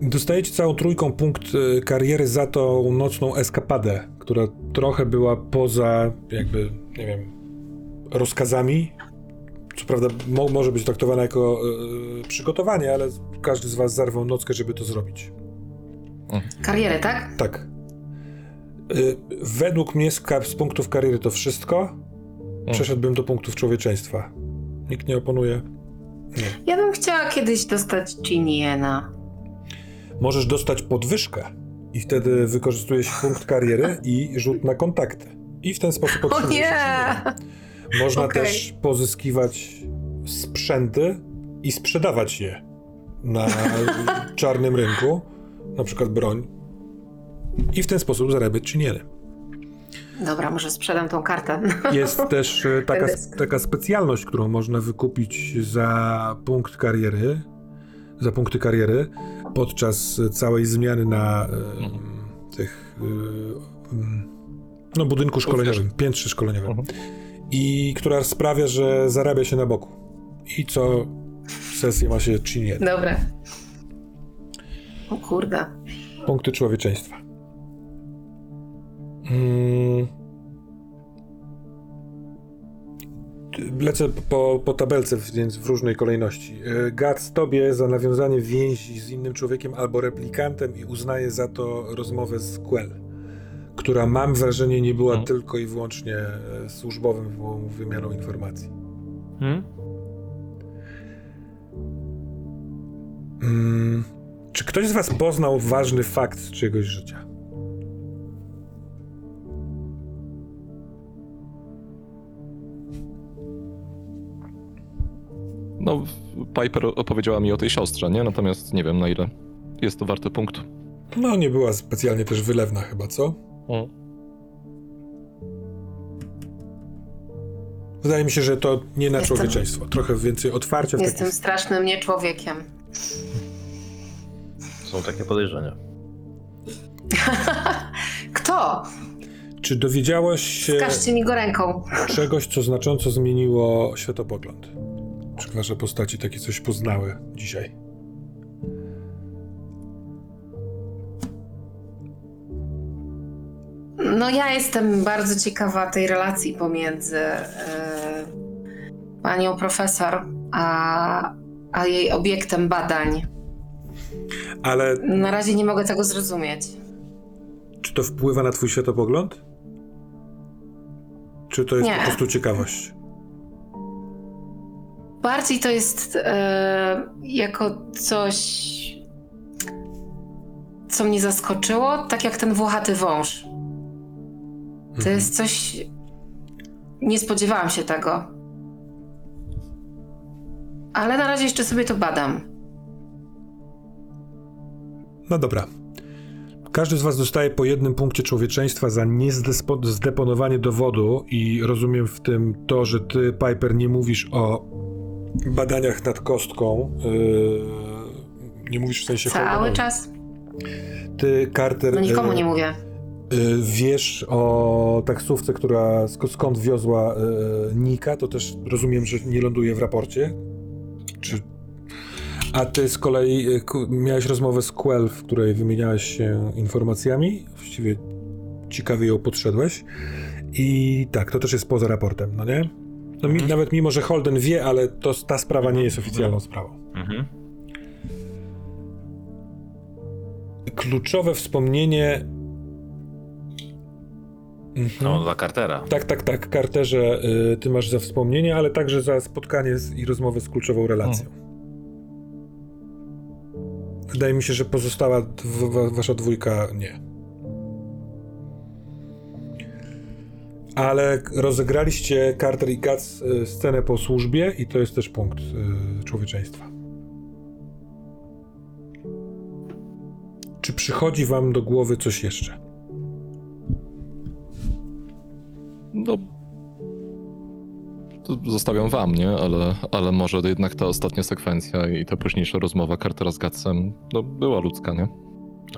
Dostajecie całą trójką punkt e, kariery za tą nocną eskapadę, która trochę była poza, jakby, nie wiem, rozkazami. Co prawda mo- może być traktowana jako e, przygotowanie, ale każdy z was zarwał nockę, żeby to zrobić. Karierę, tak? Tak. Y, Według mnie z, ka- z punktów kariery to wszystko. Przeszedłbym do punktów człowieczeństwa. Nikt nie oponuje. Ja bym chciała kiedyś dostać Chiniena. Możesz dostać podwyżkę i wtedy wykorzystujesz punkt kariery i rzut na kontakty. I w ten sposób otrzymujesz nie! inne. Można Okej. też pozyskiwać sprzęty i sprzedawać je na czarnym rynku, na przykład broń. I w ten sposób zarabiać czyniele. Dobra, może sprzedam tą kartę. Jest też e, taka, taka specjalność, którą można wykupić za punkt kariery, za punkty kariery podczas całej zmiany na e, tych e, no, budynku szkoleniowym, piętrze szkoleniowym. Mhm. i która sprawia, że zarabia się na boku. I co sesję ma się czy nie. Dobra. O kurde. Punkty człowieczeństwa. Mm. Lecę po, po tabelce, więc w różnej kolejności. E, Gad tobie za nawiązanie więzi z innym człowiekiem albo replikantem i uznaje za to rozmowę z Quell, która mam wrażenie nie była Mhm. tylko i wyłącznie e, służbowym wy- wymianą informacji. Hmm? Mm. Czy ktoś z was poznał ważny fakt z czyjegoś życia? No, Piper opowiedziała mi o tej siostrze, nie? Natomiast nie wiem na ile jest to warte punktu. No, nie była specjalnie też wylewna chyba, co? Wydaje mi się, że to nie na Jestem- człowieczeństwo. Trochę więcej otwarcia w Jestem taki... strasznym nieczłowiekiem. Są takie podejrzenia. Kto? Czy dowiedziałaś się Wskażcie mi go ręką. czegoś, co znacząco zmieniło światopogląd? Czy wasze postaci takie coś poznały dzisiaj? No ja jestem bardzo ciekawa tej relacji pomiędzy e, panią profesor a, a jej obiektem badań. Ale Na razie nie mogę tego zrozumieć. czy to wpływa na twój światopogląd? Czy to jest Nie. po prostu ciekawość? Bardziej to jest e, jako coś, co mnie zaskoczyło, tak jak ten włochaty wąż. To Mhm. jest coś. Nie spodziewałam się tego. Ale na razie jeszcze sobie to badam. No dobra. Każdy z was dostaje po jednym punkcie człowieczeństwa za niezdeponowanie dowodu i rozumiem w tym to, że ty, Piper, nie mówisz o badaniach nad kostką. Yy, nie mówisz w sensie... Cały czas. Ty, Carter, No nikomu yy, nie mówię. yy, wiesz o taksówce, która sk- skąd wiozła yy, Nika, to też rozumiem, że nie ląduje w raporcie. Czy... A ty z kolei miałeś rozmowę z Quell, w której wymieniałeś się informacjami. Właściwie ciekawie ją podszedłeś. I tak, to też jest poza raportem, no nie? No, mi, nawet mimo, że Holden wie, ale to, ta sprawa nie jest oficjalną sprawą. Mhm. Kluczowe wspomnienie. Mhm. No, dla Cartera. Tak, tak, tak. Carterze, y, ty masz za wspomnienie, ale także za spotkanie z, i rozmowę z kluczową relacją. Wydaje mi się, że pozostała dw- wasza dwójka nie. Ale rozegraliście Carter i Guts y, scenę po służbie i to jest też punkt y, człowieczeństwa. Czy przychodzi wam do głowy coś jeszcze? No. To zostawiam wam, nie? Ale, ale może jednak ta ostatnia sekwencja i ta późniejsza rozmowa Cartera z Gatsem, no, była ludzka, nie?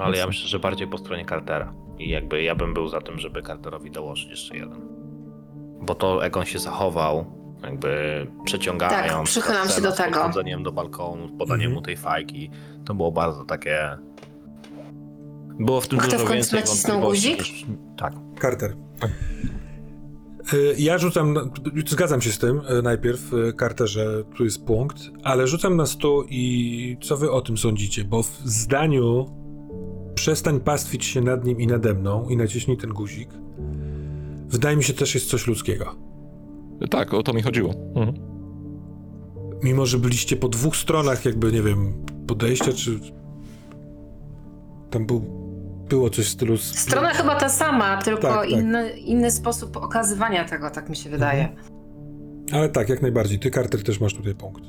Ale ja myślę, że bardziej po stronie Cartera. I jakby ja bym był za tym, żeby Carterowi dołożyć jeszcze jeden. Bo to jak on się zachował, jakby przeciągając. Tak, przychylam się do z tego. podchodzeniem do balkonu, podaniem Mhm. mu tej fajki, to było bardzo takie... Było w tym Kto w dużo końcu więcej nacisnął guzik? niż... Tak. Carter. Y, Ja rzucam, zgadzam się z tym y, najpierw, y, Carterze, tu jest punkt, ale rzucam na stół i co wy o tym sądzicie? Bo w zdaniu przestań pastwić się nad nim i nade mną i naciśnij ten guzik. Wydaje mi się też jest coś ludzkiego. Tak, o to mi chodziło. Mhm. Mimo, że byliście po dwóch stronach jakby, nie wiem, podejścia, czy tam był, było coś w stylu... Strona chyba ta sama, tylko Tak, tak. Inny, inny sposób okazywania tego, tak mi się wydaje. Ale tak, jak najbardziej. Ty, Carter, też masz tutaj punkt.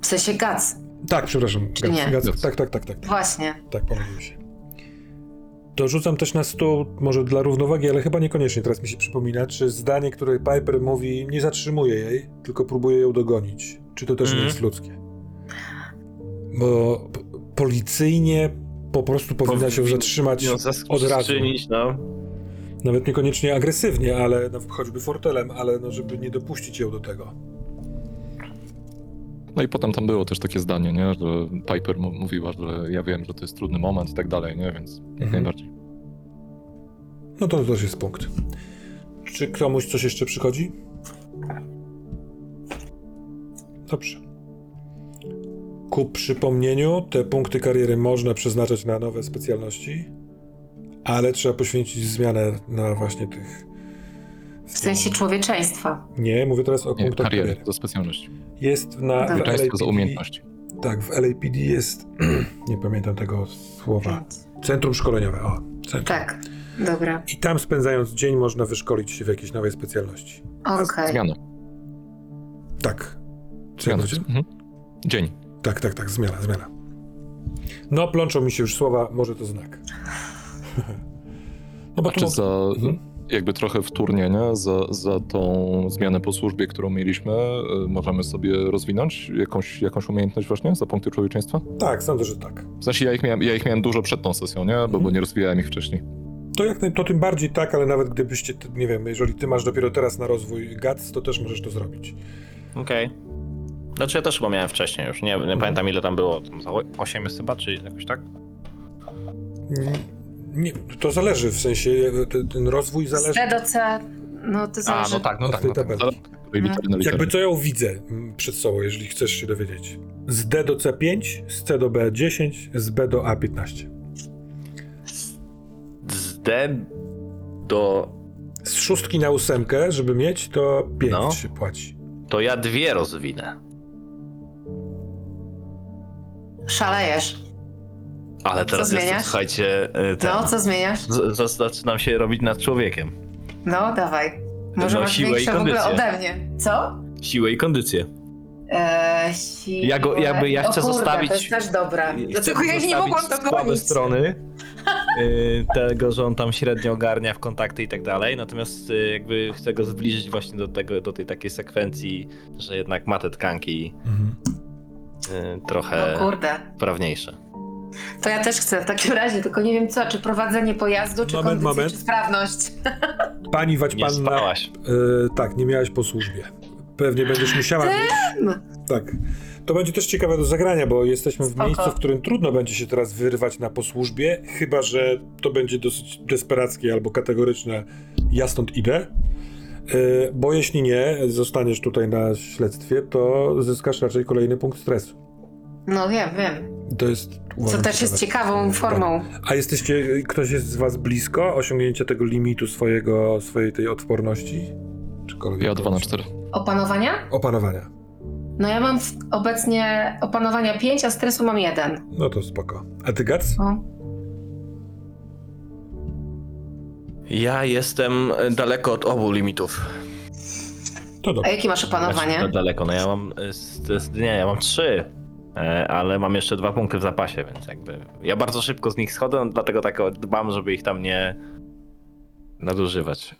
W sensie gac. Tak, przepraszam. Czy Gac, nie? Gac, Gac. tak, tak, tak, tak. Właśnie. Tak, pomyliłem się. To rzucam też na stół, może dla równowagi, ale chyba niekoniecznie teraz mi się przypomina, czy zdanie, które Piper mówi, nie zatrzymuje jej, tylko próbuje ją dogonić. Czy to też nie Mhm. jest ludzkie? Bo policyjnie po prostu powinna się zatrzymać od razu. no. Nawet niekoniecznie agresywnie, ale no, choćby fortelem, ale no, żeby nie dopuścić ją do tego. No i potem tam było też takie zdanie, nie? Że Piper mówiła, że ja wiem, że to jest trudny moment i tak dalej, nie? Więc jak Mhm. najbardziej. No to też jest punkt. Czy komuś coś jeszcze przychodzi? Dobrze. Ku przypomnieniu, te punkty kariery można przeznaczać na nowe specjalności, ale trzeba poświęcić zmianę na właśnie tych. W sensie człowieczeństwa. Nie, mówię teraz o Nie, punktach kariery, to specjalność. Jest na w. Często za LAPD, umiejętności. Tak, w LAPD jest. nie pamiętam tego słowa. Centrum szkoleniowe. O, centrum. Tak, dobra. I tam spędzając dzień można wyszkolić się w jakiejś nowej specjalności. Okej. Zmiana. Tak. Co ja Zmiana. Mhm. Dzień. Tak, tak, tak, zmiana, zmiana. No, plączą mi się już słowa, może to znak. no bo A czy tu... za, Mhm. Jakby trochę wtórnie, nie? Za, za tą zmianę po służbie, którą mieliśmy, y, możemy sobie rozwinąć jakąś, jakąś umiejętność właśnie za punkty człowieczeństwa? Tak, sądzę, że tak. W sensie ja ich miałem, ja ich miałem dużo przed tą sesją, nie? Bo, Mhm. bo nie rozwijałem ich wcześniej. To jak to tym bardziej tak, ale nawet gdybyście, nie wiem, jeżeli ty masz dopiero teraz na rozwój GATS, to też możesz to zrobić. Okej. Znaczy ja też chyba miałem wcześniej już, nie, nie pamiętam ile tam było, tam za 8 jest chyba, czy jakoś tak? Nie, nie, to zależy, w sensie te- ten rozwój Z zależy... D do C, no to A, zależy. no tak, no tak, no tak. litery na litery. Jakby co ja widzę mm, przed sobą, jeżeli chcesz się dowiedzieć. Z D do C5, z C do B10, z B do A15. Z D do... Z szóstki na ósemkę, żeby mieć, to 5 No. się płaci. to ja dwie rozwinę. Szalejesz. Ale teraz jestem, zmieniasz? słuchajcie, y, ten, No, co zmieniasz? z, z, zaczynam się robić nad człowiekiem. No, dawaj. Może No, masz siłę i większe w ogóle kondycję. ode mnie. Co? Siłę i kondycję. Eee, siłę... Ja go- jakby ja O chcę kurde, zostawić- to jest też dobra. Chcę Dlaczego ja nie zostawić mogłam to słabe strony y, tego, że on tam średnio ogarnia w kontakty i tak dalej, natomiast y, jakby chcę go zbliżyć właśnie do tego, do tej takiej sekwencji, że jednak ma te tkanki Mhm. y, trochę O kurde. prawniejsze. To ja też chcę w takim razie, tylko nie wiem co, czy prowadzenie pojazdu, czy Moment, kondycja, moment. czy sprawność. Pani Nie Waćpanna, spałaś. e, tak, nie miałaś po służbie. Pewnie będziesz musiała mieć. Tak. To będzie też ciekawe do zagrania, bo jesteśmy w Spoko. miejscu, w którym trudno będzie się teraz wyrwać na posłużbie, chyba że to będzie dosyć desperackie albo kategoryczne. Ja stąd idę. E, Bo jeśli nie, zostaniesz tutaj na śledztwie, to zyskasz raczej kolejny punkt stresu. No wiem, wiem. To jest. Co uważam, też jest ciekawą formą. A jesteście, ktoś jest z was blisko osiągnięcia tego limitu swojego, swojej tej odporności? Czykolwiek Ja 2 na 4. Opanowania? Opanowania. No ja mam obecnie opanowania 5, a stresu mam 1. No to spoko. A ty, Gac? O. Ja jestem daleko od obu limitów. To A dobrze. jakie masz opanowanie? Znaczy, daleko, no ja mam, y, z, z, nie, ja mam trzy, ale mam jeszcze dwa punkty w zapasie, więc jakby ja bardzo szybko z nich schodzę, dlatego tak dbam, żeby ich tam nie nadużywać.